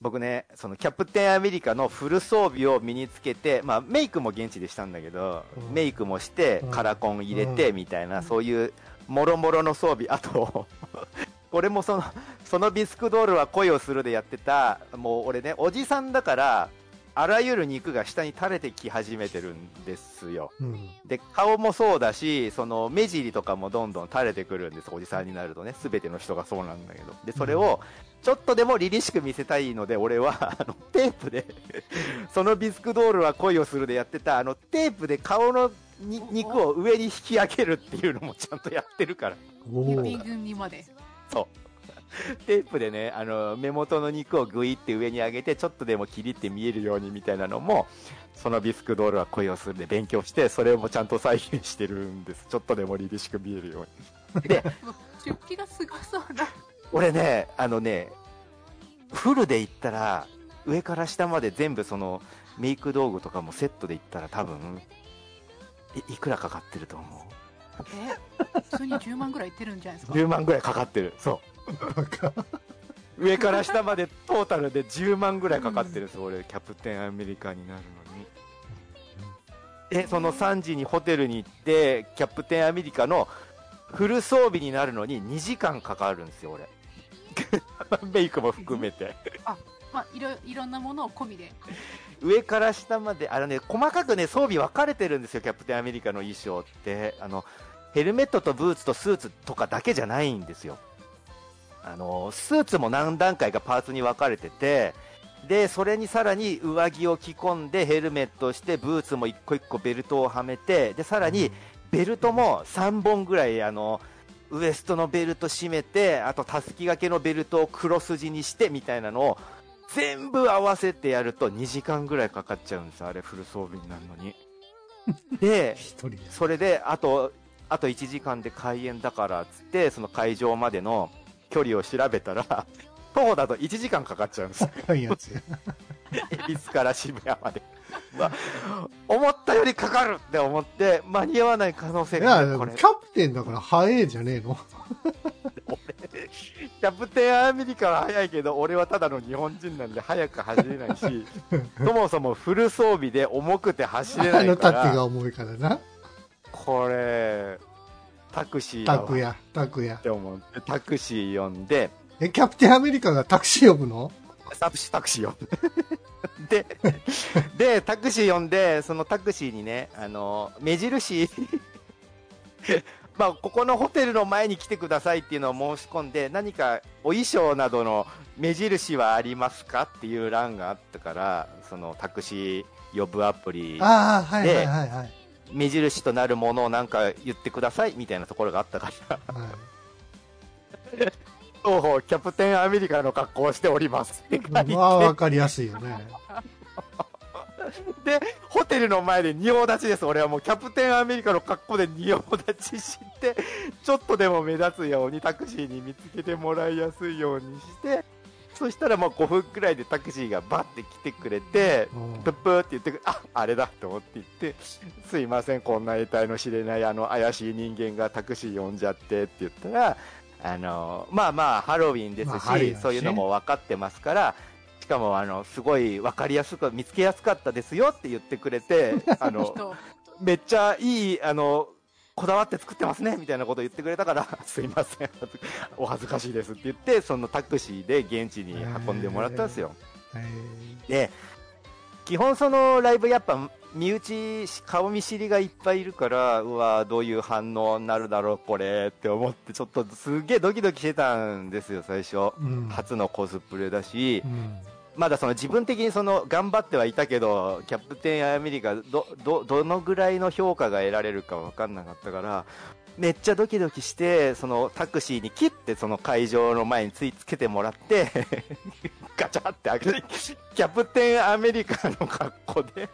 僕ね、そのキャプテンアメリカのフル装備を身につけて、まあメイクも現地でしたんだけど、うんメイクもしてうん、カラコン入れて、うんみたいな、うんそういう、もろもろの装備、あと、(laughs) これもその、そのビスクドールは恋をするでやってた、もう俺ね、おじさんだから、あらゆる肉が下に垂れてき始めてるんですよ。うん。で、顔もそうだし、その目尻とかもどんどん垂れてくるんです、おじさんになるとね。すべての人がそうなんだけど。で、それを、ちょっとでも凛々しく見せたいので、俺は、あの、テープで、(laughs) そのビスクドールは恋をするでやってた、あの、テープで顔のに肉を上に引き上げるっていうのもちゃんとやってるから。おお。指軍にまで。そう。テープでね、あの、目元の肉をグイって上に上げて、ちょっとでも切りって見えるようにみたいなのも、そのビスクドールは恋をするで勉強して、それもちゃんと再現してるんです。ちょっとでも凛々しく見えるように。で、出費がすごそうな。俺ね、あのね、フルで言ったら、上から下まで全部その、メイク道具とかもセットで言ったら多分、いいくらかかってると思うえ？普通に10万ぐらいいってるんじゃないですか ?10 万ぐらいかかってる。そう。(laughs) 上から下までトータルで10万ぐらいかかってるんです、俺、キャプテンアメリカになるのに。で、その3時にホテルに行って、キャプテンアメリカのフル装備になるのに2時間かかるんですよ、俺。(laughs) メイクも含めて。まあ、いろ、いろんなものを込みで。上から下まで、あのね、細かくね、装備分かれてるんですよ、キャプテンアメリカの衣装って。あの、ヘルメットとブーツとスーツとかだけじゃないんですよ。あの、スーツも何段階かパーツに分かれてて、で、それにさらに上着を着込んで、ヘルメットをして、ブーツも一個一個ベルトをはめて、で、さらに、ベルトも3本ぐらい、あの、ウエストのベルト締めて、あと、たすき掛けのベルトを黒筋にして、みたいなのを、全部合わせてやると2時間ぐらいかかっちゃうんですあれフル装備になるのに (laughs) で。それであとあと1時間で開演だからっつってその会場までの距離を調べたら (laughs) 徒歩だと1時間かかっちゃうんです高いやつや。恵比寿から渋谷まで、まあ、思ったよりかかるって思って間に合わない可能性があるこれもキャプテンだから早いじゃねえの。(laughs) キャプテンアメリカは速いけど、俺はただの日本人なんで速く走れないし、(laughs) そもそもフル装備で重くて走れなあのいから、盾が重いからな。これ、タクシーだわ拓也、拓也っ。て思って、タクシー呼んで、え、キャプテンアメリカがタクシー呼ぶの？タクシー、タクシー呼んで。(laughs) で、で、タクシー呼んで、そのタクシーにね、あの、目印、(laughs) まあ、ここのホテルの前に来てくださいっていうのを申し込んで、何かお衣装などの目印はありますかっていう欄があったから、そのタクシー呼ぶアプリ、ああ、はいはいはいはい。目印となるものをなんか言ってくださいみたいなところがあったから、はい (laughs) キャプテンアメリカの格好をしておりますまあ、わかりやすいよね。(laughs) で、ホテルの前で仁王立ちです。俺はもうキャプテンアメリカの格好で仁王立ちして、ちょっとでも目立つようにタクシーに見つけてもらいやすいようにして、そしたらもう5分くらいでタクシーがバッて来てくれて、うん。プップーって言ってくる、あ、あれだと思って言って、すいません、こんな得体の知れないあの怪しい人間がタクシー呼んじゃってって言ったら、あの、まあまあハロウィンですし、まあそういうのも分かってますから、しかもあの、すごい分かりやすく、見つけやすかったですよって言ってくれて、あの、(laughs) 人。めっちゃいい、あの、こだわって作ってますねみたいなことを言ってくれたから、(laughs) すいません、お恥ずかしいですって言って、そのタクシーで現地に運んでもらったんですよ。えで、基本そのライブやっぱ身内、顔見知りがいっぱいいるから、うわどういう反応になるだろう、これって思って、ちょっとすげえドキドキしてたんですよ、最初。ーうん。初のコスプレだしう、ん。まだその自分的にその頑張ってはいたけど、キャプテンアメリカど、ど、どのぐらいの評価が得られるか分かんなかったから、めっちゃドキドキして、そのタクシーに切って、その会場の前についつけてもらって、ガチャって開けて、キャプテンアメリカの格好で、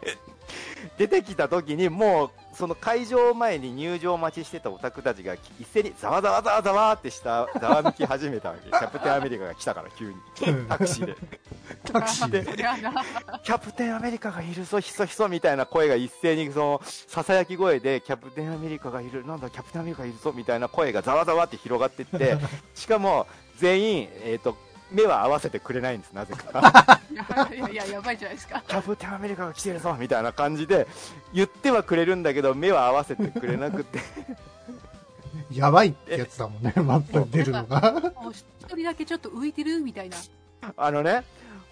出てきた時にもう、その会場前に入場待ちしてたオタクたちが一斉にざわざわざわざわってした、ざわめき始めたわけ。キャプテンアメリカが来たから急に。タクシーで。タクシーで。キャプテンアメリカがいるぞ、ひそひそみたいな声が一斉にその、ささやき声で、キャプテンアメリカがいる、なんだ、キャプテンアメリカがいるぞ、みたいな声がざわざわって広がってって、しかも、全員、えっ、と、目は合わせてくれないんです、なぜか。(laughs) いやいややばいじゃないですかキャプテンアメリカが来てるぞ、みたいな感じで、言ってはくれるんだけど、目は合わせてくれなくて、やばいってやつだもんね、マップに出るのが。もう一人だけちょっと浮いてるみたいなあのね、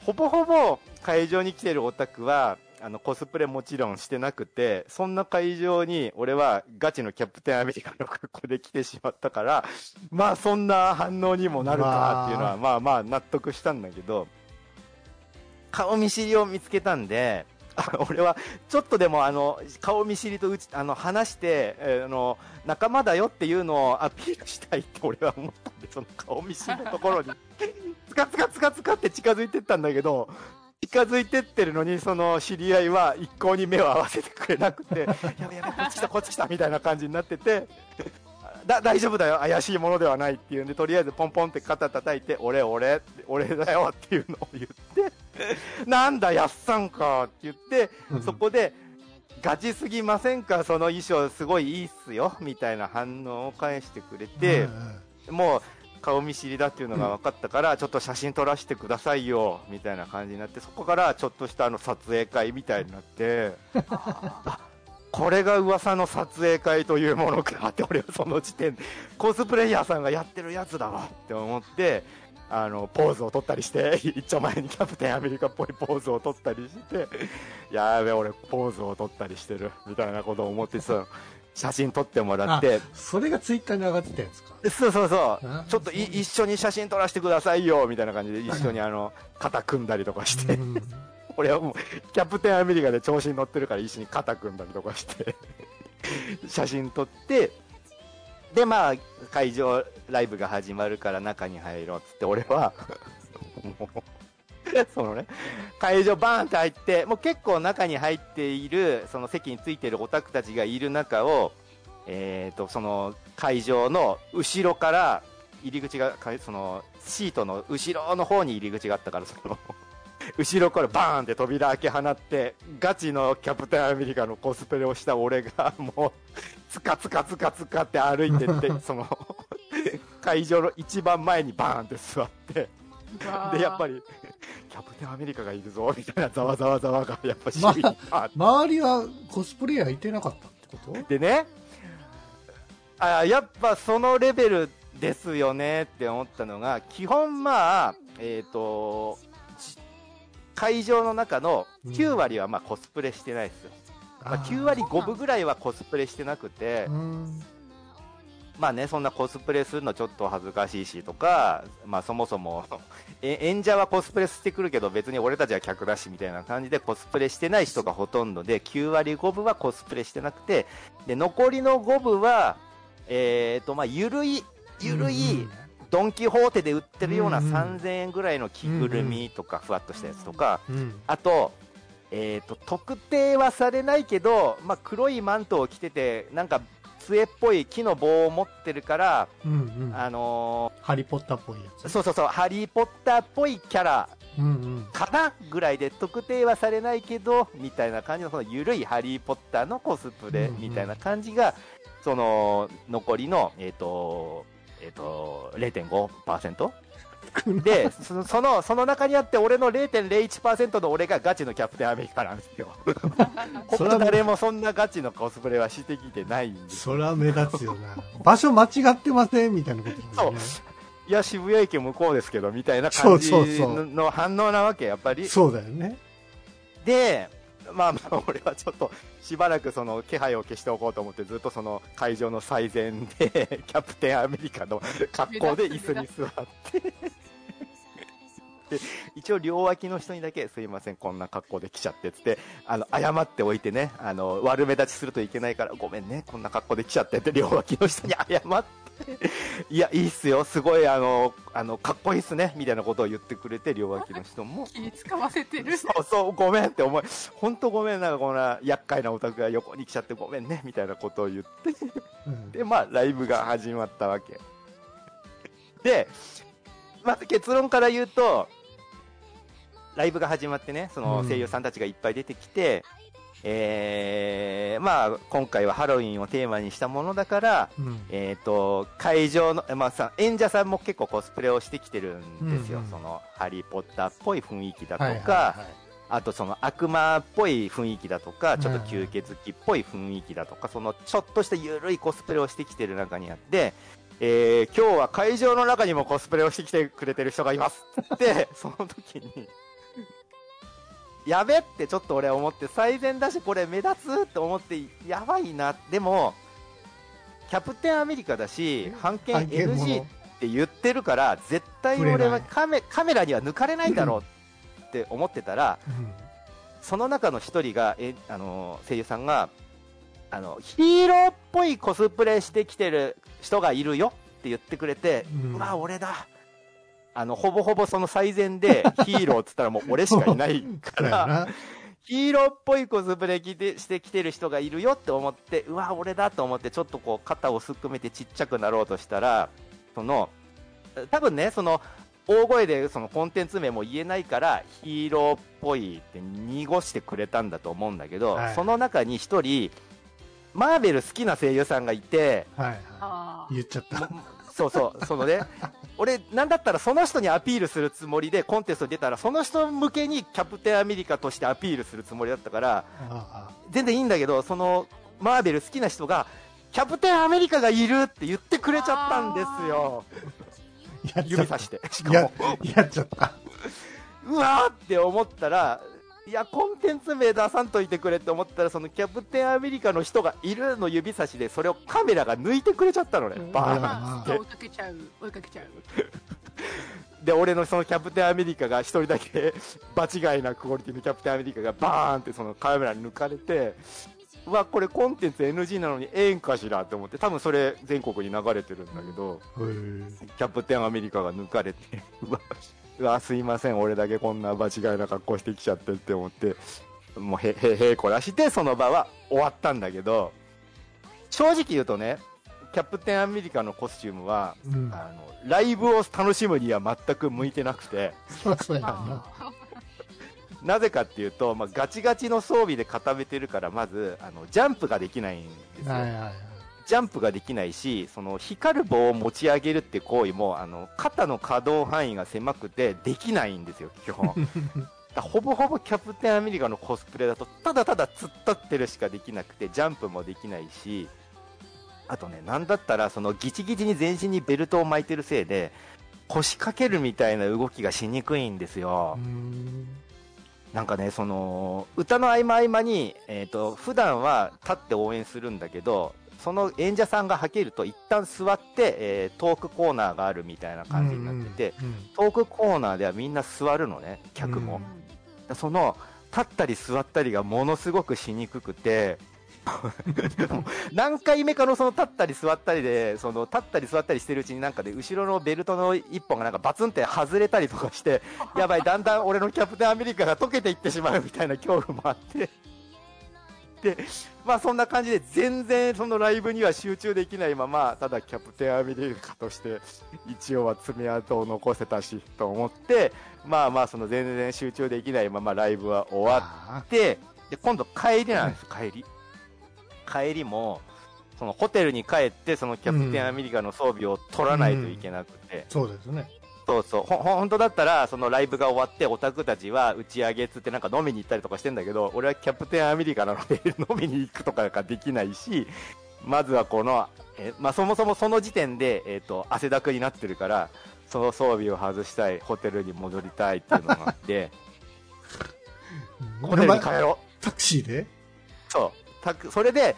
ほぼほぼ会場に来てるオタクは、あの、コスプレもちろんしてなくて、そんな会場に俺はガチのキャプテンアメリカの格好で来てしまったから、まあそんな反応にもなるかっていうのは、まあ。まあ納得したんだけど、顔見知りを見つけたんで、あ俺はちょっとでもあの顔見知りとうちあの話して、えーあの仲間だよっていうのをアピールしたいって俺は思ったんでその顔見知りのところに。つかつかつかつかって近づいてったんだけど近づいてってるのにその知り合いは一向に目を合わせてくれなくて (laughs) やべやべこっち来たこっち来たみたいな感じになっててだ大丈夫だよ怪しいものではないっていうんでとりあえずポンポンって肩叩いて俺俺俺だよっていうのを言って (laughs) なんだやっさんかって言ってそこでガチすぎませんかその衣装すごいいいっすよみたいな反応を返してくれて、うん。もう顔見知りだっていうのが分かったから、ちょっと写真撮らせてくださいよみたいな感じになってそこからちょっとしたあの撮影会みたいになって (laughs) あこれが噂の撮影会というものかって俺はその時点でコスプレイヤーさんがやってるやつだわって思ってあのポーズを取ったりして一丁前にキャプテンアメリカっぽいポーズを取ったりしてやべ俺ポーズを取ったりしてるみたいなことを思ってさ写真撮ってもらって。それがツイッターに上がってたやつか。そうそうそう。あ。ちょっとい一緒に写真撮らせてくださいよ、みたいな感じで一緒にあの、肩組んだりとかして、うん。俺はもう、キャプテンアメリカで調子に乗ってるから一緒に肩組んだりとかして、写真撮って、で、まあ、会場、ライブが始まるから中に入ろうっつって、俺は、もう、(laughs) そのね、会場バーンって入って、もう結構中に入っている、その席についてるオタクたちがいる中を、えーと、その会場の後ろから、入り口が、かその、シートの後ろの方に入り口があったから、その、(laughs) 後ろからバーンって扉開け放って、ガチのキャプテンアメリカのコスプレをした俺が、(laughs) もう、つかつかつかつかって歩いてって、その、会場の一番前にバーンって座って、で、やっぱりり、(laughs) キャプテンアメリカがいるぞ、みたいなざわざわざわが、やっぱ周囲にあって。周りはコスプレイヤーいてなかったってこと？でね、あやっぱそのレベルですよねって思ったのが、基本まあ、えっ、と、じ会場の中の9割はまあコスプレしてないですよ。まあ、9割5分ぐらいはコスプレしてなくて。う、ん。まあね、そんなコスプレするのちょっと恥ずかしいしとか、まあそもそも、(laughs) え演者はコスプレしてくるけど別に俺たちは客だしみたいな感じでコスプレしてない人がほとんどで、9割5分はコスプレしてなくて、で、残りの5分は、えっ、と、まあゆるい、ゆるい、ドン・キホーテで売ってるようなうんうん3000円ぐらいの着ぐるみとか、ふわっとしたやつとか。あと、えー、と特定はされないけど、まあ、黒いマントを着てて、なんか杖っぽい木の棒を持ってるから、うんうん。あのハリーポッターっぽいやーつ。そうそうそう、ハリー・ポッターっぽいキャラうんうん。かなぐらいで、特定はされないけど、みたいな感じの、そのゆるいハリー・ポッターのコスプレうんうんみたいな感じが、その残りの、えっ、と、えっ、と、0.5%? で、(laughs) その、その、その中にあって、俺の0.01%の俺がガチのキャプテンアメリカなんですよ。(laughs) それは他誰もそんなガチのコスプレはしてきてないんです。それは目立つよな。場所間違ってませんみたいなことだよね。いや、渋谷駅向こうですけど、みたいな感じそうそうそうの反応なわけ、やっぱり。そうだよね。で、(laughs) まあまあ、俺はちょっと、しばらくその気配を消しておこうと思って、ずっとその会場の最前で、(laughs) キャプテンアメリカの格好で椅子に座って。で一応両脇の人にだけすいませんこんな格好で来ちゃってっつってあの謝っておいてねあの悪目立ちするといけないからごめんねこんな格好で来ちゃってって両脇の人に謝って (laughs) いやいいっすよ。すごいあのあのかっこいいっすね。みたいなことを言ってくれて両脇の人も。気使わせてる。そうそう、ごめんって思い、本当ごめん、なんかこんな厄介なオタクが横に来ちゃってごめんね、みたいなことを言って、うん。で、まあ、ライブが始まったわけ。で、まず結論から言うと、ライブが始まってね、そのうん。声優さんたちがいっぱい出てきて、えー、まあ、今回はハロウィンをテーマにしたものだから、うん。えっ、と、会場の、まあさ、演者さんも結構コスプレをしてきてるんですよ。うんうんその、ハリーポッターっぽい雰囲気だとか、はいはいはい。あとその悪魔っぽい雰囲気だとか、ちょっとうん吸血鬼っぽい雰囲気だとか、そのちょっとした緩いコスプレをしてきてる中にあって、えー、今日は会場の中にもコスプレをしてきてくれてる人がいますって、(laughs) その時に、やべってちょっと俺思って、最善だしこれ目立つって思って、やばいな。でも、キャプテンアメリカだし、版権 NG の？って言ってるから、絶対俺はカメカメラには抜かれないだろうって思ってたら、うん。その中の一人が、えあの声優さんがあの、ヒーローっぽいコスプレしてきてる人がいるよって言ってくれて、ううんわ、俺だ。あの、ほぼほぼその最前でヒーローっつったらもう俺しかいないから、な。ヒーローっぽいコスプレ着てしてきてる人がいるよって思って、うわ、俺だと思って、ちょっとこう、肩をすっくめてちっちゃくなろうとしたら、その、多分ね、その、大声でそのコンテンツ名も言えないから、ヒーローっぽいって濁してくれたんだと思うんだけど、はいその中に一人、マーベル好きな声優さんがいて、はいはい。あ言っちゃった。そうそう、そのね、(laughs) 俺、なんだったらその人にアピールするつもりでコンテストに出たら、その人向けにキャプテンアメリカとしてアピールするつもりだったから、あ全然いいんだけど、その、マーベル好きな人が、キャプテンアメリカがいるって言ってくれちゃったんですよ。指さ。して。しかやも、やっちゃった。うわーって思ったら、いや、コンテンツ名出さんといてくれって思ったら、そのキャプテンアメリカの人がいるの指差しで、それをカメラが抜いてくれちゃったのね。バーンああ追いかけちゃう、追いかけちゃう。で、俺のそのキャプテンアメリカが一人だけ場違いなクオリティのキャプテンアメリカがバーンってそのカメラに抜かれて、うわ、これコンテンツ NG なのにええんかしらって思って、多分それ全国に流れてるんだけど、キャプテンアメリカが抜かれて、うわ、うわすいません、俺だけこんな場違いな格好してきちゃってって思って、もうへ、へ、へこらして、その場は終わったんだけど、正直言うとね、キャプテンアメリカのコスチュームは、うん。あの、ライブを楽しむには全く向いてなくて、(laughs) なぜかっていうと、まあ、ガチガチの装備で固めてるから、まず、あの、ジャンプができないんですよ。はいはいはい。ジャンプができないし、その光る棒を持ち上げるって行為も、あの、肩の可動範囲が狭くてできないんですよ、基本。(laughs) だほぼほぼキャプテンアメリカのコスプレだと、ただただ突っ立ってるしかできなくて、ジャンプもできないし、あとね、なんだったら、そのギチギチに全身にベルトを巻いてるせいで、腰掛けるみたいな動きがしにくいんですよ。うんなんかね、その、歌の合間合間に、えっ、と、普段は立って応援するんだけど、その演者さんがはけると一旦座って、えートークコーナーがあるみたいな感じになってて、うんトークコーナーではみんな座るのね、客も。その、立ったり座ったりがものすごくしにくくて、(laughs) 何回目かのその立ったり座ったりで、その立ったり座ったりしてるうちになんかで、後ろのベルトの一本がなんかバツンって外れたりとかして、やばい、だんだん俺のキャプテンアメリカが溶けていってしまうみたいな恐怖もあって、で、まあそんな感じで全然そのライブには集中できないまま、ただキャプテンアメリカとして一応は爪痕を残せたしと思って、まあまあその全然集中できないままライブは終わって、で、今度帰りなんです、帰り。帰りも、そのホテルに帰って、そのキャプテンアメリカの装備を取らないといけなくて、ーそうですね。そうそう、ほ、ほ本当だったら、そのライブが終わって、オタクたちは打ち上げっつってなんか飲みに行ったりとかしてんだけど、俺はキャプテンアメリカなので飲みに行くとかができないし、まずはこの、えまあそもそもその時点で、えっ、と、汗だくになってるから、その装備を外したい、ホテルに戻りたいっていうのがあって、(laughs) ホテルに帰ろう。タクシーで？そう。たくそれで、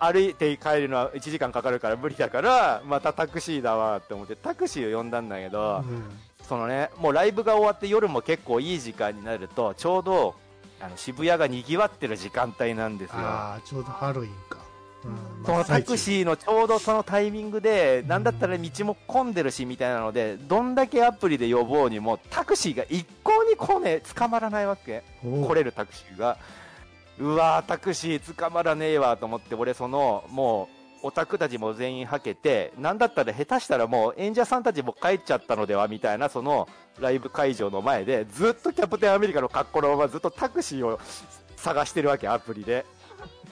歩いて帰るのは1時間かかるから無理だから、またタクシーだわって思って、タクシーを呼んだんだけど、うんそのね、もうライブが終わって夜も結構いい時間になると、ちょうど、あの渋谷が賑わってる時間帯なんですよ。ああ、ちょうどハロウィンか。うんそのタクー。シーのちょうどそのタイミングで、なんだったら道も混んでるしみたいなので、どんだけアプリで呼ぼうにも、タクシーが一向に来ねえ、捕まらないわけ。来れるタクシーが。うわー、タクシー捕まらねえわと思って、俺その、もう、オタクたちも全員はけて、なんだったら下手したらもう演者さんたちも帰っちゃったのではみたいな、そのライブ会場の前で、ずっとキャプテンアメリカの格好のままずっとタクシーを探してるわけ、アプリで。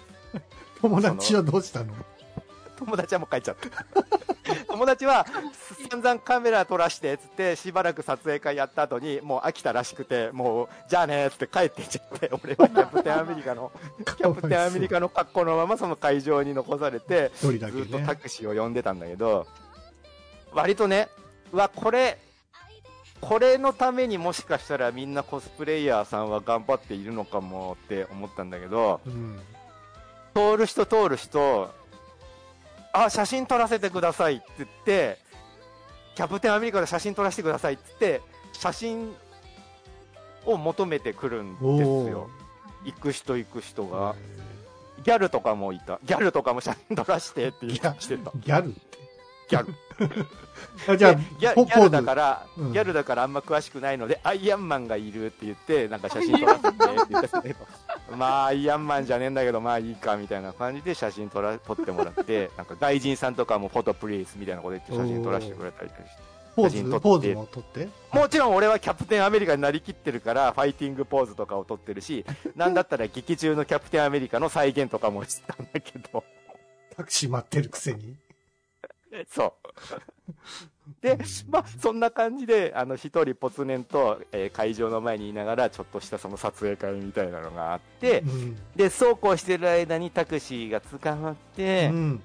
(laughs) 友達はどうしたの？友達はもう帰っちゃった。(laughs) 友達は散々カメラ撮らしてっつってしばらく撮影会やった後にもう飽きたらしくてもうじゃあねっつって帰っていっちゃって俺はキャプテンアメリカの (laughs) キャプテンアメリカの格好のままその会場に残されてずっとタね。クシーを呼んでたんだけど割とねうわこれこれのためにもしかしたらみんなコスプレイヤーさんは頑張っているのかもって思ったんだけどうん。通る人通る人、あ、写真撮らせてくださいって言って、キャプテンアメリカで写真撮らせてくださいって言って、写真を求めてくるんですよ。行く人行く人が。ギャルとかもいた。ギャルとかも写真撮らせてって言ってしてた。ギャル。ギャル。(laughs) あじゃあでギャポギャルだから、うんギャルだからあんま詳しくないので、アイアンマンがいるって言って、なんか写真撮らせてって言ったけど、まあ、アイアンマンじゃねえんだけど、まあいいかみたいな感じで写真撮ら撮ってもらって、(laughs) なんか外人さんとかもフォトプリースみたいなこと言って写真撮らせてくれたりして。ポ写真撮ってーズ、ポーズも撮って？もちろん俺はキャプテンアメリカになりきってるから、ファイティングポーズとかを撮ってるし、(laughs) なんだったら劇中のキャプテンアメリカの再現とかもしてたんだけど、(laughs) タクシー待ってるくせに。そう。で、まあ、そんな感じで、あの、一人ぽつねんと、えー会場の前にいながら、ちょっとしたその撮影会みたいなのがあってう、ん。で、そうこうしてる間にタクシーが捕まって、うん。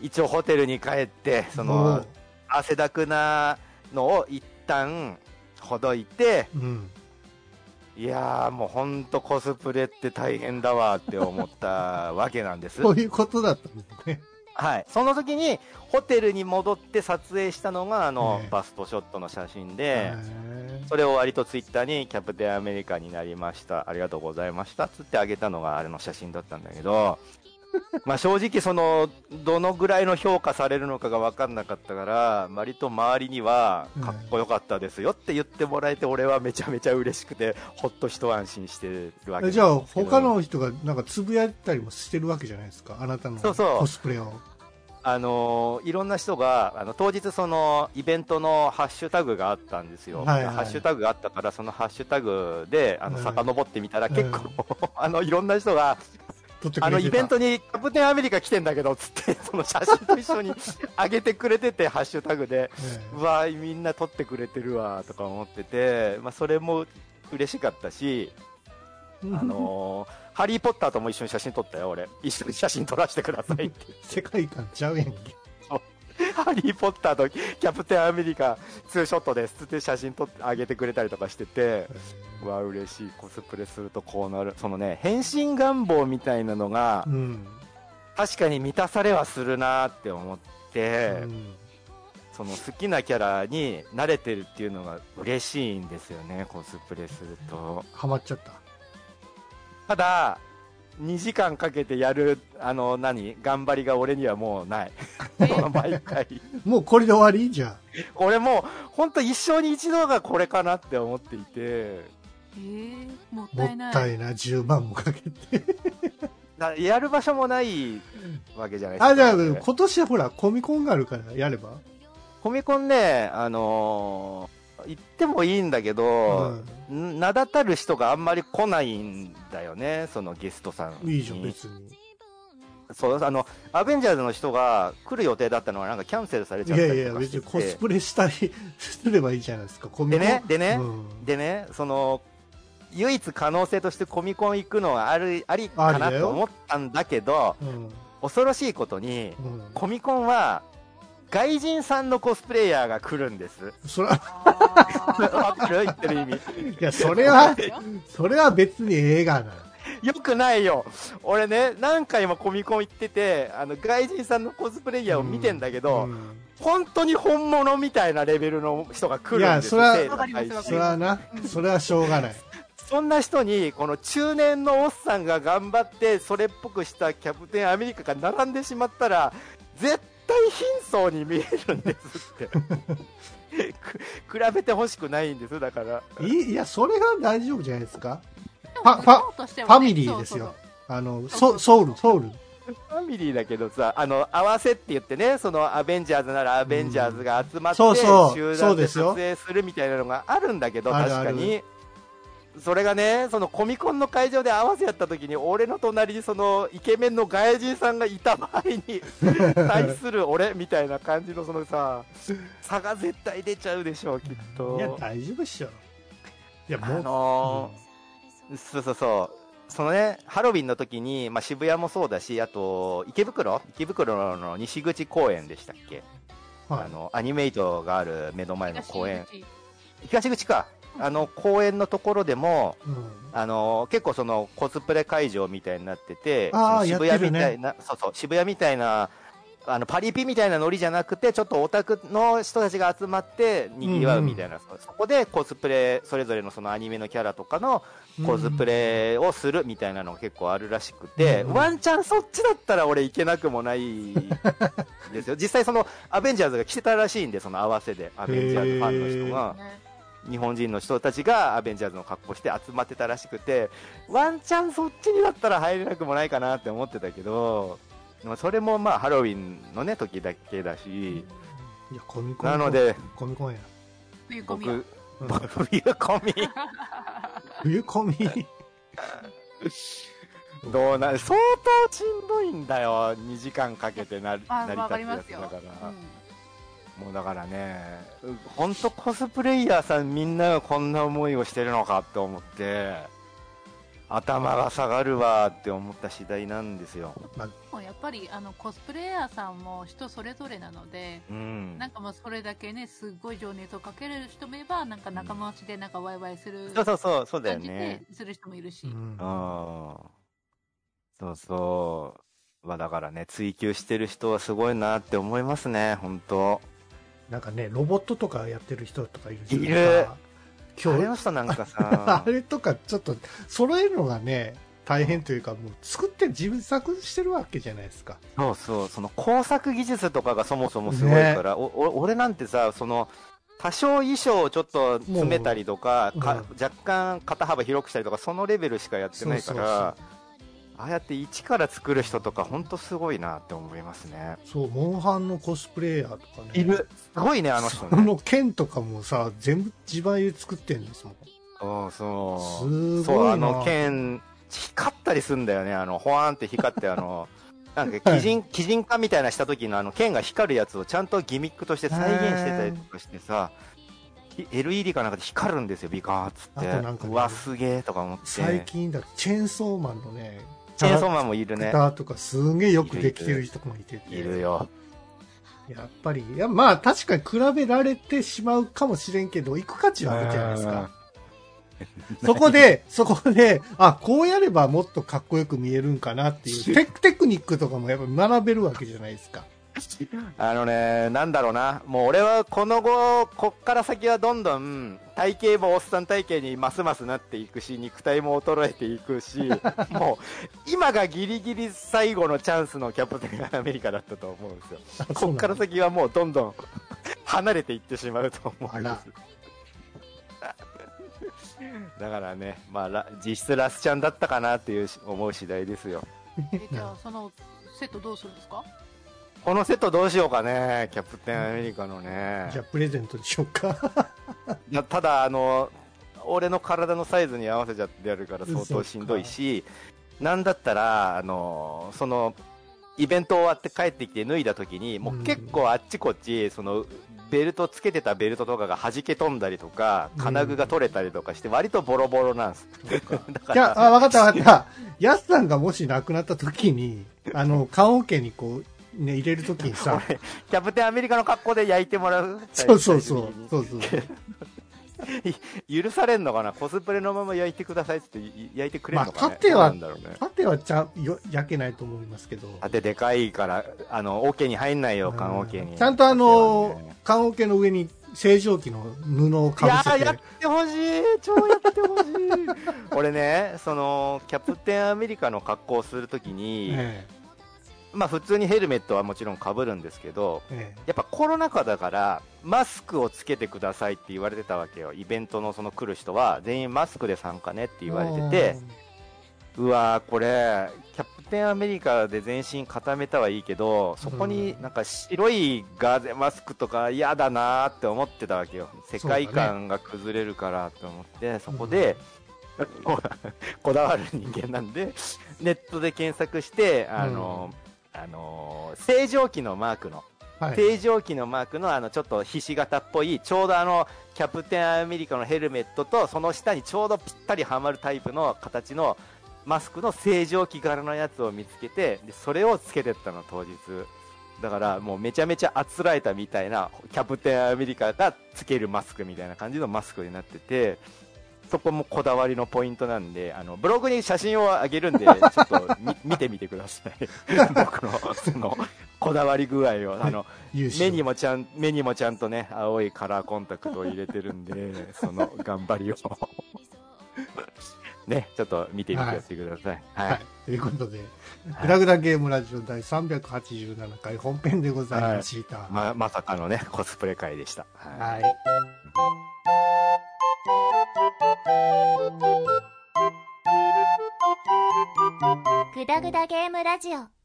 一応ホテルに帰って、そもの、汗だくなのを一旦、ほどいて、う、うん。いやーもうほんとコスプレって大変だわって思ったわけなんです。(laughs) そういうことだったんですね。はい。その時に、ホテルに戻って撮影したのが、あの、ええバストショットの写真で、へそれを割とツイッターにキャプテンアメリカになりました。ありがとうございました。つってあげたのがあれの写真だったんだけど、まあ正直その、どのぐらいの評価されるのかが分かんなかったから、割と周りには、かっこよかったですよって言ってもらえて、俺はめちゃめちゃ嬉しくて、ほっと一安心してるわけえじゃあ、他の人がなんかつぶやいたりもしてるわけじゃないですか？あなたのそうそうコスプレを。あのーいろんな人が、あの、当日その、イベントのハッシュタグがあったんですよ。はいはいハッシュタグがあったから、そのハッシュタグで、あの、はい遡ってみたら、うん結構、(laughs) あの、いろんな人が、あの、イベントにキャプテンアメリカ来てんだけど、つって、(laughs) その写真と一緒に上げてくれてて、ハッシュタグで、えうわみんな撮ってくれてるわ、とか思ってて、まあ、それも嬉しかったし、あのーハリー・ポッターとも一緒に写真撮ったよ、俺。一緒に写真撮らせてくださいって。(laughs) 世界観ちゃうやんけ。(laughs) ハリー・ポッターとキャプテンアメリカツーショットですって写真撮ってあげてくれたりとかしてて、うわ、嬉しい。コスプレするとこうなる。そのね、変身願望みたいなのがう、ん。確かに満たされはするなって思って、うんその好きなキャラに慣れてるっていうのが嬉しいんですよね、コスプレすると。ハマっちゃった。ただ、2時間かけてやる、あの、何？頑張りが俺にはもうない。え (laughs) 毎回。もうこれで終わり？じゃ俺もう、ほんと一生に一度がこれかなって思っていて、えー、もったいない。ったいな、10万もかけて。(laughs) だやる場所もないわけじゃないですか。あ、じゃあ、今年はほら、コミコンがあるからやれば？コミコンね、あのー行ってもいいんだけど、ん名だたる人があんまり来ないんだよね、そのゲストさんに。いいじゃん、別に。そう、あの、アベンジャーズの人が来る予定だったのがなんかキャンセルされちゃったりいやいや、とかしてて別にコスプレしたりすればいいじゃないですか、コミコン。でね、でね、うんでね、その、唯一可能性としてコミコン行くのはある、ありかなと思ったんだけど、うん。恐ろしいことに、うん。コミコンは、外人さんのコスプレイヤーが来るんです。それは、あわかる言ってる意味。いや、それは、それは別に映画なの。よくないよ。俺ね、何回もコミコン行ってて、あの、外人さんのコスプレイヤーを見てんだけど、うん本当に本物みたいなレベルの人が来るんですいやそれはそれはな、それはしょうがない。そんな人に、この中年のおっさんが頑張って、それっぽくしたキャプテンアメリカが並んでしまったら、絶対貧相に見えるんですって。(laughs) く比べてほしくないんです、だから。いや、それが大丈夫じゃないですか。ーファファファミリーですよ。あの、ソソウル、ソウル。ファミリーだけどさ、あの、合わせって言ってね、そのアベンジャーズならアベンジャーズが集まって、そうそう集団そうで撮影するみたいなのがあるんだけど、あるある確かに。それがね、そのコミコンの会場で合わせやった時に、俺の隣にそのイケメンの外人さんがいた場合に、対する俺みたいな感じのそのさ、差が絶対出ちゃうでしょう、きっと。いや、大丈夫っしょ。いや、あもう、のーそうそうそう。そのね、ハロウィンの時に、まあ、渋谷もそうだし、あと、池袋？池袋の西口公園でしたっけ、はいあの、アニメイトがある目の前の公園。東口か。あの、公園のところでも、うん。あの、結構その、コスプレ会場みたいになってて、渋谷みたいな、そうそう、渋谷みたいな、あの、パリピみたいなノリじゃなくて、ちょっとオタクの人たちが集まって、賑わうみたいな、そこでコスプレ、それぞれのそのアニメのキャラとかのコスプレをするみたいなのが結構あるらしくて、うんワンチャンそっちだったら俺行けなくもないですよ。実際そのアベンジャーズが来てたらしいんで、その合わせで、アベンジャーズファンの人が、ね日本人の人たちがアベンジャーズの格好して集まってたらしくて、ワンチャンそっちにだったら入れなくもないかなって思ってたけど、まあそれもまあハロウィンのね、時だけだし、いや、コミコン。なので、コミコンや。冬コミは僕、うん冬コミ、冬コミ？(laughs) どうなる、相当しんどいんだよ、2時間かけてなあ成りわかりますよ立つやつだから。うんもうだからね、本当コスプレイヤーさんみんながこんな思いをしてるのかって思って、頭が下がるわって思った次第なんですよ。もうやっぱりあのコスプレイヤーさんも人それぞれなので、うん。なんかもうそれだけね、すっごい情熱をかける人もいれば、なんか仲間内でなんかワイワイするそうそうそう、そうだよ感じねで。する人もいるし。うんうん。そうそう。まあだからね、追求してる人はすごいなって思いますね、本当なんかね、ロボットとかやってる人とかいるじゃないいる。今日あれの人なんかあさ、(laughs) れとかちょっと揃えるのがね大変というかもう作って自分作してるわけじゃないですか。そうそう、その工作技術とかがそもそもすごいから、おお俺なんてさ、その、多少衣装をちょっと詰めたりとか、もうか若干肩幅広くしたりとか、そのレベルしかやってないから、そうそうああやって一から作る人とか、ほんとすごいなって思いますね。そうモンハンのコスプレイヤーとかねすごいね、あの人そね。の剣とかもさ全部自前で作ってんですもんそうそう。すそう、ごいなあの剣、光ったりすんだよね、あの、ほわーんって光って、あの、(laughs) なんか、擬人、擬人化みたいなした時のあの、剣が光るやつをちゃんとギミックとして再現してたりとかしてさ、ひ LED かなんかで光るんですよ、ビカーっつって。あとなんかねうわ、すげえとか思って。最近だとチェーンソーマンのね、チェーンソーマンもいるね。とかすんげえよくできてる人もいてて。いるよ。やっぱり、いや、まあ確かに比べられてしまうかもしれんけど、行く価値はあるじゃないですか。そこで、(laughs) そこで、あ、こうやればもっとかっこよく見えるんかなっていう、テテクニックとかもやっぱ学べるわけじゃないですか。あのね、なんだろうな。もう俺はこの後、こっから先はどんどん体型もおっさん体型にますますなっていくし、肉体も衰えていくし、(laughs) もう今がギリギリ最後のチャンスのキャプテンアメリカだったと思うんですよ。あこっから先はもうどんどん離れていってしまうと思うんであす。(laughs) だからね、まあラ、実質ラスちゃんだったかなっていうし思う次第ですよ。えじゃあそのセットどうするんですか？このセットどうしようかね、キャプテンアメリカのね。じゃあプレゼントにしようか。(laughs) いやただあの、俺の体のサイズに合わせちゃってやるから相当しんどいし、なんだったら、あの、その、イベント終わって帰ってきて脱いだ時に、もう結構あっちこっち、その、ベルトつけてたベルトとかが弾け飛んだりとか、金具が取れたりとかして、割とボロボロなんです。(laughs) いや、ら、あ、わかったわかった。ヤスさんがもし亡くなった時に、あの、棺桶にこう、ね、入れる時にさ、(laughs) 俺、キャプテンアメリカの格好で焼いてもらう。そうそうそう最、そうそう。(laughs) 許されんのかな？コスプレのまま焼いてくださいって焼いてくれるのかね、まあ縦は。縦はちゃんよ焼けないと思いますけど。縦でかいから、あの、桶に入んないよ、缶桶に。ちゃんとあの縦はね、棺桶の上に清浄機の布をかいやー、ぶせてやっ、てほしい超やってほしい俺ね、その、キャプテンアメリカの格好をするときに、(laughs) えまあ普通にヘルメットはもちろん被るんですけど、ええ。やっぱコロナ禍だから、マスクをつけてくださいって言われてたわけよ。イベントのその来る人は、全員マスクで参加ねってえ言われてて、うわー、これ、キャプテンアメリカで全身固めたはいいけど、そこになんか白いガーゼマスクとか嫌だなーって思ってたわけよ。世界観が崩れるからと思って、そこで、(laughs) こだわる人間なんで、ネットで検索して、あの、あのー正常期のマークの、はい。正常期のマークのあのちょっとひし形っぽいちょうどあのキャプテンアメリカのヘルメットとその下にちょうどぴったりはまるタイプの形のマスクの正常期柄のやつを見つけてでそれをつけてったの当日。だからもうめちゃめちゃあつらえたみたいなキャプテンアメリカがつけるマスクみたいな感じのマスクになっててそこもこだわりのポイントなんであのブログに写真をあげるんで (laughs) ちょっと見見てみてください。(laughs) 僕のそのこだわり具合を。あの目にもちゃん目にもちゃんとね青いカラーコンタクトを入れてるんで (laughs) その頑張りを。ねちょっと見てみてやってください。はい、はい。ということで、グダグダゲームラジオ第387回本編でございました。ままさかのねコスプレ会でした、はい。はい。グダグダゲームラジオ。